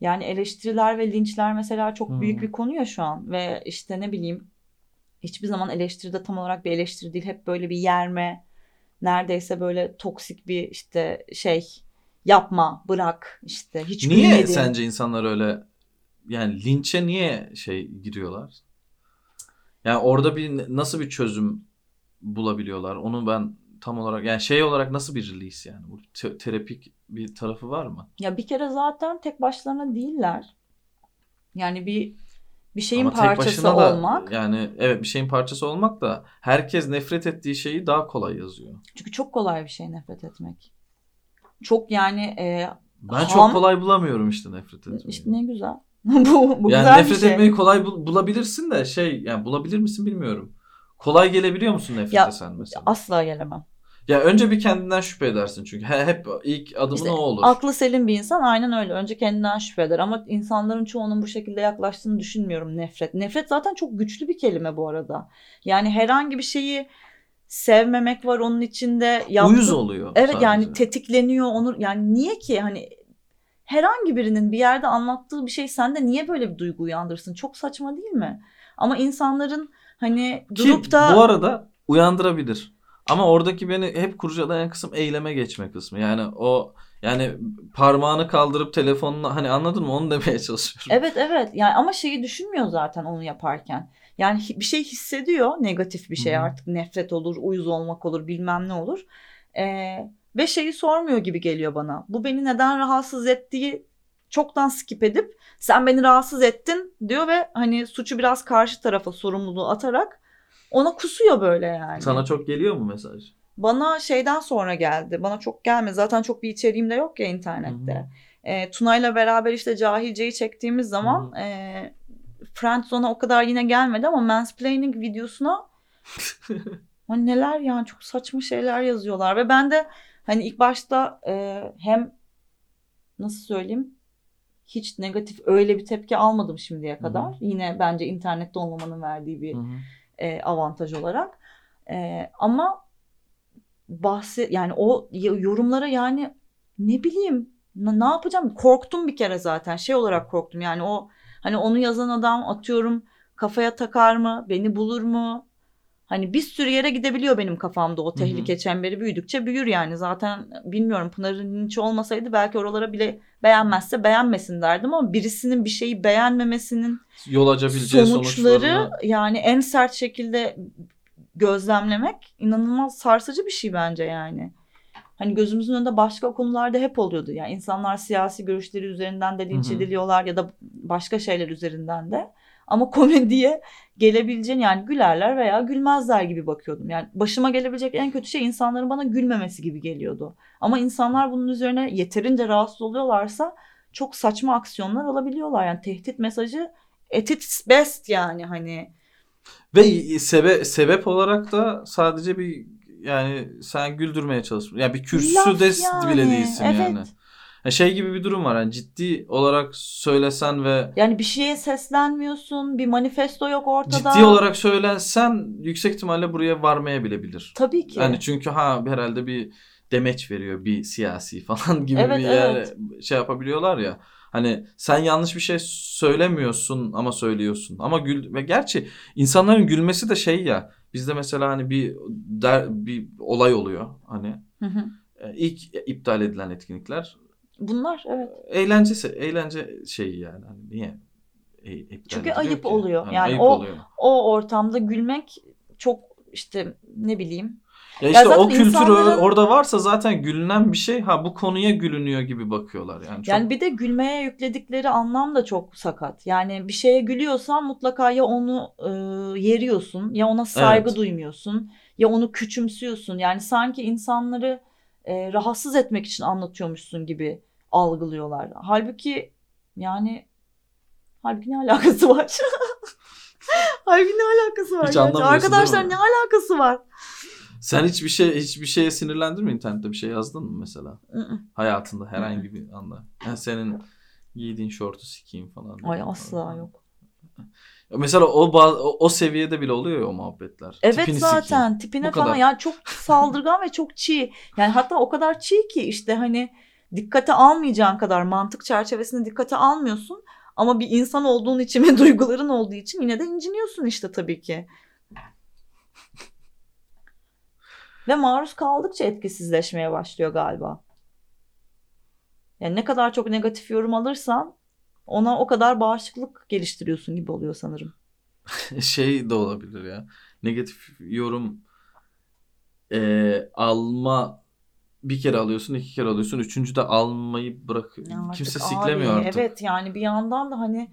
Yani eleştiriler ve linçler mesela çok Hmm. büyük bir konu ya şu an ve işte ne bileyim hiçbir zaman eleştiride tam olarak bir eleştiri değil hep böyle bir yerme neredeyse böyle toksik bir işte şey yapma bırak işte hiç niye bilmediğin- sence insanlar öyle yani linçe niye şey giriyorlar? Yani orada bir nasıl bir çözüm bulabiliyorlar? Onu ben tam olarak yani şey olarak nasıl bir release yani? Bu te- terapik bir tarafı var mı? Ya bir kere zaten tek başlarına değiller. Yani bir bir şeyin Ama parçası da olmak. yani evet bir şeyin parçası olmak da herkes nefret ettiği şeyi daha kolay yazıyor. Çünkü çok kolay bir şey nefret etmek. Çok yani e, Ben Ham- çok kolay bulamıyorum işte nefret etmeyi. işte ne güzel. bu bu yani güzel nefret bir şey. etmeyi kolay bul- bulabilirsin de şey yani bulabilir misin bilmiyorum. Kolay gelebiliyor musun nefrete Ya, sen mesela? Asla gelemem. Ya önce bir kendinden şüphe edersin çünkü. He- hep ilk adımın İşte o olur. Aklı selim bir insan aynen öyle. Önce kendinden şüphe eder ama insanların çoğunun bu şekilde yaklaştığını düşünmüyorum nefret. Nefret zaten çok güçlü bir kelime bu arada. Yani herhangi bir şeyi sevmemek var onun içinde. Yaptığı- Uyuz oluyor. Evet sadece. yani tetikleniyor onu yani niye ki hani herhangi birinin bir yerde anlattığı bir şey sende niye böyle bir duygu uyandırsın? Çok saçma değil mi? Ama insanların hani durup da bu arada uyandırabilir. Ama oradaki beni hep kurcalayan kısım eyleme geçme kısmı. Yani o yani parmağını kaldırıp telefonla hani anladın mı onu demeye çalışıyorum. Evet evet yani ama şeyi düşünmüyor zaten onu yaparken. Yani bir şey hissediyor negatif bir şey Hı hı. artık nefret olur, uyuz olmak olur bilmem ne olur. Ee, ve şeyi sormuyor gibi geliyor bana. Bu beni neden rahatsız ettiği çoktan skip edip sen beni rahatsız ettin diyor ve hani suçu biraz karşı tarafa sorumluluğu atarak ona kusuyor böyle yani. Sana çok geliyor mu mesaj? Bana şeyden sonra geldi. Bana çok gelmedi. Zaten çok bir içeriğim de yok ya internette. Hı E, Tuna'yla beraber işte Cahilce'yi çektiğimiz zaman e, Friendzone'a o kadar yine gelmedi ama mansplaining videosuna hani neler yani çok saçma şeyler yazıyorlar ve ben de hani ilk başta e, hem nasıl söyleyeyim hiç negatif öyle bir tepki almadım şimdiye kadar. Hı-hı. Yine bence internette olmamanın verdiği bir e, avantaj olarak. E, ama bahse yani o yorumlara yani ne bileyim ne yapacağım? Korktum bir kere zaten şey olarak korktum. Yani o hani onu yazan adam atıyorum kafaya takar mı beni bulur mu Hani bir sürü yere gidebiliyor benim kafamda o tehlike Hı-hı. çemberi büyüdükçe büyür yani. Zaten bilmiyorum Pınar'ın hiç olmasaydı belki oralara bile beğenmezse beğenmesin derdim ama birisinin bir şeyi beğenmemesinin yol açabileceği sonuçları sonuçlarını... yani en sert şekilde gözlemlemek inanılmaz sarsıcı bir şey bence yani. Hani gözümüzün önünde başka konularda hep oluyordu. Yani insanlar siyasi görüşleri üzerinden de linç ediliyorlar ya da başka şeyler üzerinden de. Ama komediye gelebileceğin yani gülerler veya gülmezler gibi bakıyordum. Yani başıma gelebilecek en kötü şey insanların bana gülmemesi gibi geliyordu. Ama insanlar bunun üzerine yeterince rahatsız oluyorlarsa çok saçma aksiyonlar alabiliyorlar. Yani tehdit mesajı at its best yani hani. Ve sebe sebep olarak da sadece bir yani sen güldürmeye çalışıyorsun. Yani bir kürsü de yani. bile değilsin evet. yani şey gibi bir durum var. Yani ciddi olarak söylesen ve yani bir şeye seslenmiyorsun. Bir manifesto yok ortada. Ciddi olarak söylensen yüksek ihtimalle buraya varmaya bile bilir. Tabii ki. Yani çünkü ha herhalde bir demeç veriyor bir siyasi falan gibi evet, bir yer evet. şey yapabiliyorlar ya. Hani sen yanlış bir şey söylemiyorsun ama söylüyorsun. Ama gül ve gerçi insanların gülmesi de şey ya. Bizde mesela hani bir der, bir olay oluyor hani. Hı hı. E, ilk iptal edilen etkinlikler Bunlar evet. Eğlencesi, eğlence şeyi yani. Hani niye? E, Çünkü ayıp ki? oluyor. Yani, yani ayıp o oluyor. o ortamda gülmek çok işte ne bileyim. Ya işte ya o kültür insanların... orada varsa zaten gülünen bir şey ha bu konuya gülünüyor gibi bakıyorlar yani. Çok... Yani bir de gülmeye yükledikleri anlam da çok sakat. Yani bir şeye gülüyorsan mutlaka ya onu e, yeriyorsun ya ona saygı evet. duymuyorsun ya onu küçümsüyorsun. Yani sanki insanları e, rahatsız etmek için anlatıyormuşsun gibi algılıyorlar. Halbuki yani halbuki ne alakası var? halbuki ne alakası var? Hiç yani? Arkadaşlar ne alakası var? Sen hiçbir şey hiçbir şeye sinirlendin mi internette bir şey yazdın mı mesela? Hayatında herhangi bir anda. Yani senin giydiğin şortu sikeyim falan. Ay asla falan. yok. Mesela o, o o seviyede bile oluyor ya o muhabbetler. Evet Tipini zaten sikeyim. tipine falan kadar. yani çok saldırgan ve çok çiğ. Yani hatta o kadar çiğ ki işte hani dikkate almayacağın kadar mantık çerçevesinde dikkate almıyorsun. Ama bir insan olduğun için ve duyguların olduğu için yine de inciniyorsun işte tabii ki. ve maruz kaldıkça etkisizleşmeye başlıyor galiba. Yani ne kadar çok negatif yorum alırsan ona o kadar bağışıklık geliştiriyorsun gibi oluyor sanırım. şey de olabilir ya. Negatif yorum e, alma bir kere alıyorsun, iki kere alıyorsun. Üçüncü de almayı bırak. Kimse abi, siklemiyor artık. Evet yani bir yandan da hani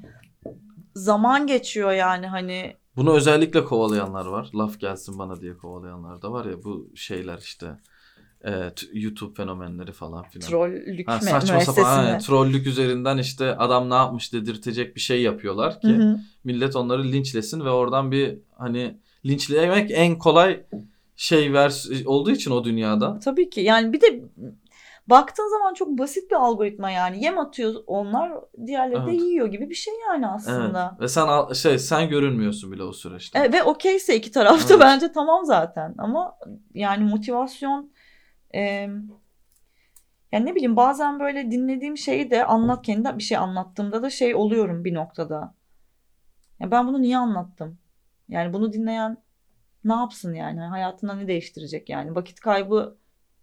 zaman geçiyor yani hani. Bunu özellikle kovalayanlar var. Laf gelsin bana diye kovalayanlar da var ya bu şeyler işte e, YouTube fenomenleri falan filan. Trollük ha, saçma sapan ha, trollük üzerinden işte adam ne yapmış dedirtecek bir şey yapıyorlar ki hı hı. millet onları linçlesin ve oradan bir hani linçlemek en kolay şey ver olduğu için o dünyada. Tabii ki yani bir de baktığın zaman çok basit bir algoritma yani yem atıyor onlar diğerleri evet. de yiyor gibi bir şey yani aslında. Evet. Ve sen şey sen görünmüyorsun bile o süreçte. Evet, ve okeyse iki tarafta evet. bence tamam zaten ama yani motivasyon e, yani ne bileyim bazen böyle dinlediğim şeyi de anlat kendi bir şey anlattığımda da şey oluyorum bir noktada. Ya ben bunu niye anlattım? Yani bunu dinleyen ne yapsın yani? Hayatında ne değiştirecek yani? Vakit kaybı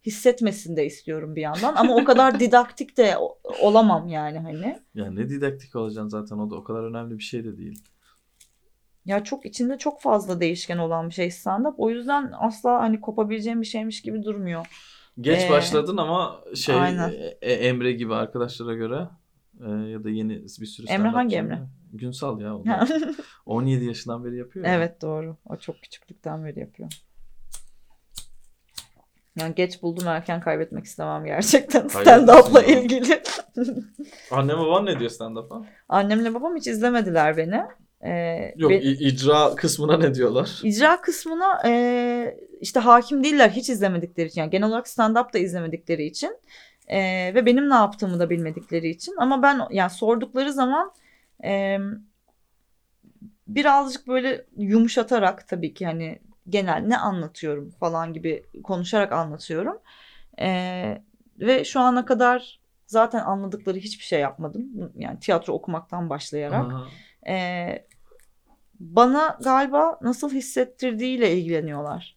hissetmesin de istiyorum bir yandan ama o kadar didaktik de olamam yani hani. Ya ne didaktik olacaksın zaten o da o kadar önemli bir şey de değil. Ya çok içinde çok fazla değişken olan bir şey stand-up. O yüzden asla hani kopabileceğim bir şeymiş gibi durmuyor. Geç ee, başladın ama şey aynen. E, Emre gibi arkadaşlara göre e, ya da yeni bir sürü Emre hangi Emre? Günsal ya. O da 17 yaşından beri yapıyor. Ya. Evet doğru. O çok küçüklükten beri yapıyor. Yani geç buldum erken kaybetmek istemem gerçekten stand-up'la ilgili. Annem baban ne diyor stand-up'a? Annemle babam hiç izlemediler beni. Ee, Yok i- icra kısmına ne diyorlar? İcra kısmına e, işte hakim değiller hiç izlemedikleri için. Yani genel olarak stand-up da izlemedikleri için. E, ve benim ne yaptığımı da bilmedikleri için. Ama ben yani sordukları zaman e, birazcık böyle yumuşatarak tabii ki hani genel ne anlatıyorum falan gibi konuşarak anlatıyorum. E, ve şu ana kadar zaten anladıkları hiçbir şey yapmadım. Yani tiyatro okumaktan başlayarak. Ee, bana galiba nasıl hissettirdiğiyle ilgileniyorlar.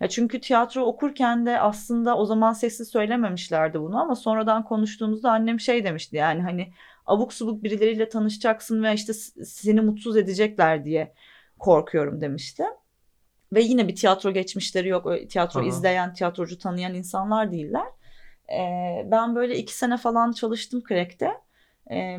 Ya çünkü tiyatro okurken de aslında o zaman sessiz söylememişlerdi bunu ama sonradan konuştuğumuzda annem şey demişti yani hani abuk subuk birileriyle tanışacaksın ve işte seni mutsuz edecekler diye korkuyorum demişti. Ve yine bir tiyatro geçmişleri yok. Tiyatro Aha. izleyen, tiyatrocu tanıyan insanlar değiller. Ee, ben böyle iki sene falan çalıştım Crack'te. Ee,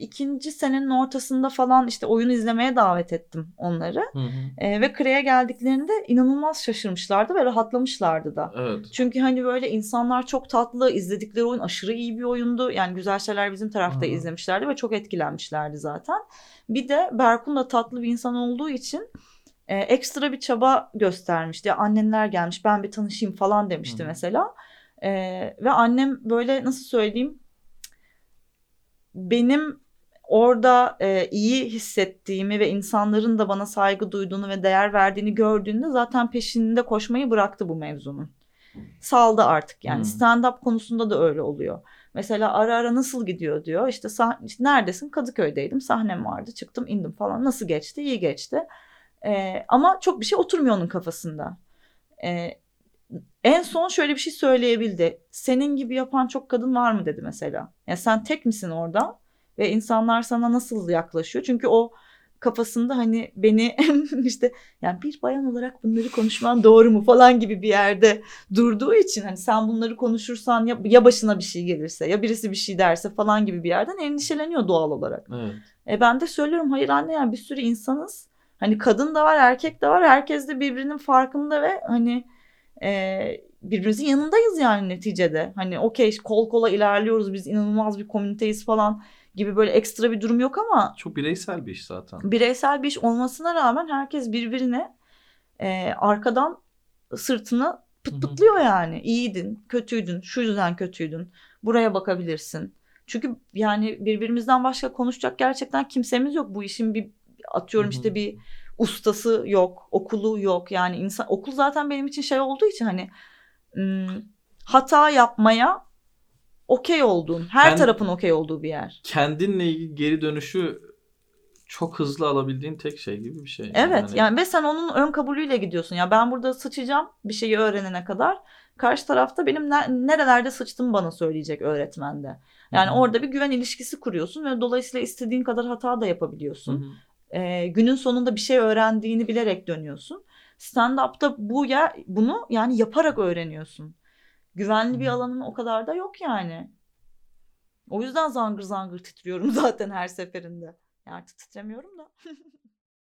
ikinci senenin ortasında falan işte oyun izlemeye davet ettim onları. Hı hı. Ee, ve Kre'ye geldiklerinde inanılmaz şaşırmışlardı ve rahatlamışlardı da. Evet. Çünkü hani böyle insanlar çok tatlı, izledikleri oyun aşırı iyi bir oyundu. Yani Güzel Şeyler bizim tarafta Aha. izlemişlerdi ve çok etkilenmişlerdi zaten. Bir de Berkun da tatlı bir insan olduğu için e, ekstra bir çaba göstermişti. Annenler gelmiş ben bir tanışayım falan demişti Hı. mesela. E, ve annem böyle nasıl söyleyeyim benim orada e, iyi hissettiğimi ve insanların da bana saygı duyduğunu ve değer verdiğini gördüğünde zaten peşinde koşmayı bıraktı bu mevzunun. Saldı artık yani Hmm. stand-up konusunda da öyle oluyor. Mesela ara ara nasıl gidiyor diyor. İşte, sah- işte neredesin? Kadıköy'deydim. Sahnem vardı. Çıktım indim falan. Nasıl geçti? İyi geçti. Ee, ama çok bir şey oturmuyor onun kafasında. Ee, en son şöyle bir şey söyleyebildi. Senin gibi yapan çok kadın var mı dedi mesela. Yani sen tek misin orada? Ve insanlar sana nasıl yaklaşıyor? Çünkü o kafasında hani beni işte yani bir bayan olarak bunları konuşman doğru mu falan gibi bir yerde durduğu için hani sen bunları konuşursan ya, ya başına bir şey gelirse ya birisi bir şey derse falan gibi bir yerden endişeleniyor doğal olarak. Evet. E ben de söylüyorum hayır anne yani bir sürü insanız. Hani kadın da var erkek de var. Herkes de birbirinin farkında ve hani e, birbirimizin yanındayız yani neticede. Hani okey kol kola ilerliyoruz biz inanılmaz bir komüniteyiz falan gibi böyle ekstra bir durum yok ama Çok bireysel bir iş zaten. bireysel bir iş olmasına rağmen herkes birbirine e, arkadan sırtını pıt pıtlıyor yani. İyiydin, kötüydün, şu yüzden kötüydün. Buraya bakabilirsin. Çünkü yani birbirimizden başka konuşacak gerçekten kimsemiz yok. Bu işin bir atıyorum Hı hı. işte bir ustası yok, okulu yok. Yani insan okul zaten benim için şey olduğu için hani hata yapmaya okey olduğun, her Ben- tarafın okey olduğu bir yer. Kendinle ilgili geri dönüşü çok hızlı alabildiğin tek şey gibi bir şey. Evet Yani yani ve sen onun ön kabulüyle gidiyorsun. Ya ben burada sıçacağım bir şeyi öğrenene kadar. Karşı tarafta benim ne- nerelerde sıçtım bana söyleyecek öğretmen de. Yani Hı hı. orada bir güven ilişkisi kuruyorsun ve dolayısıyla istediğin kadar hata da Hı yapabiliyorsun. hı. Ee, günün sonunda bir şey öğrendiğini bilerek dönüyorsun. Stand-up'ta bu ya bunu yani yaparak öğreniyorsun. Güvenli bir alanın o kadar da yok yani. O yüzden zangır zangır titriyorum zaten her seferinde. Yani artık titremiyorum da.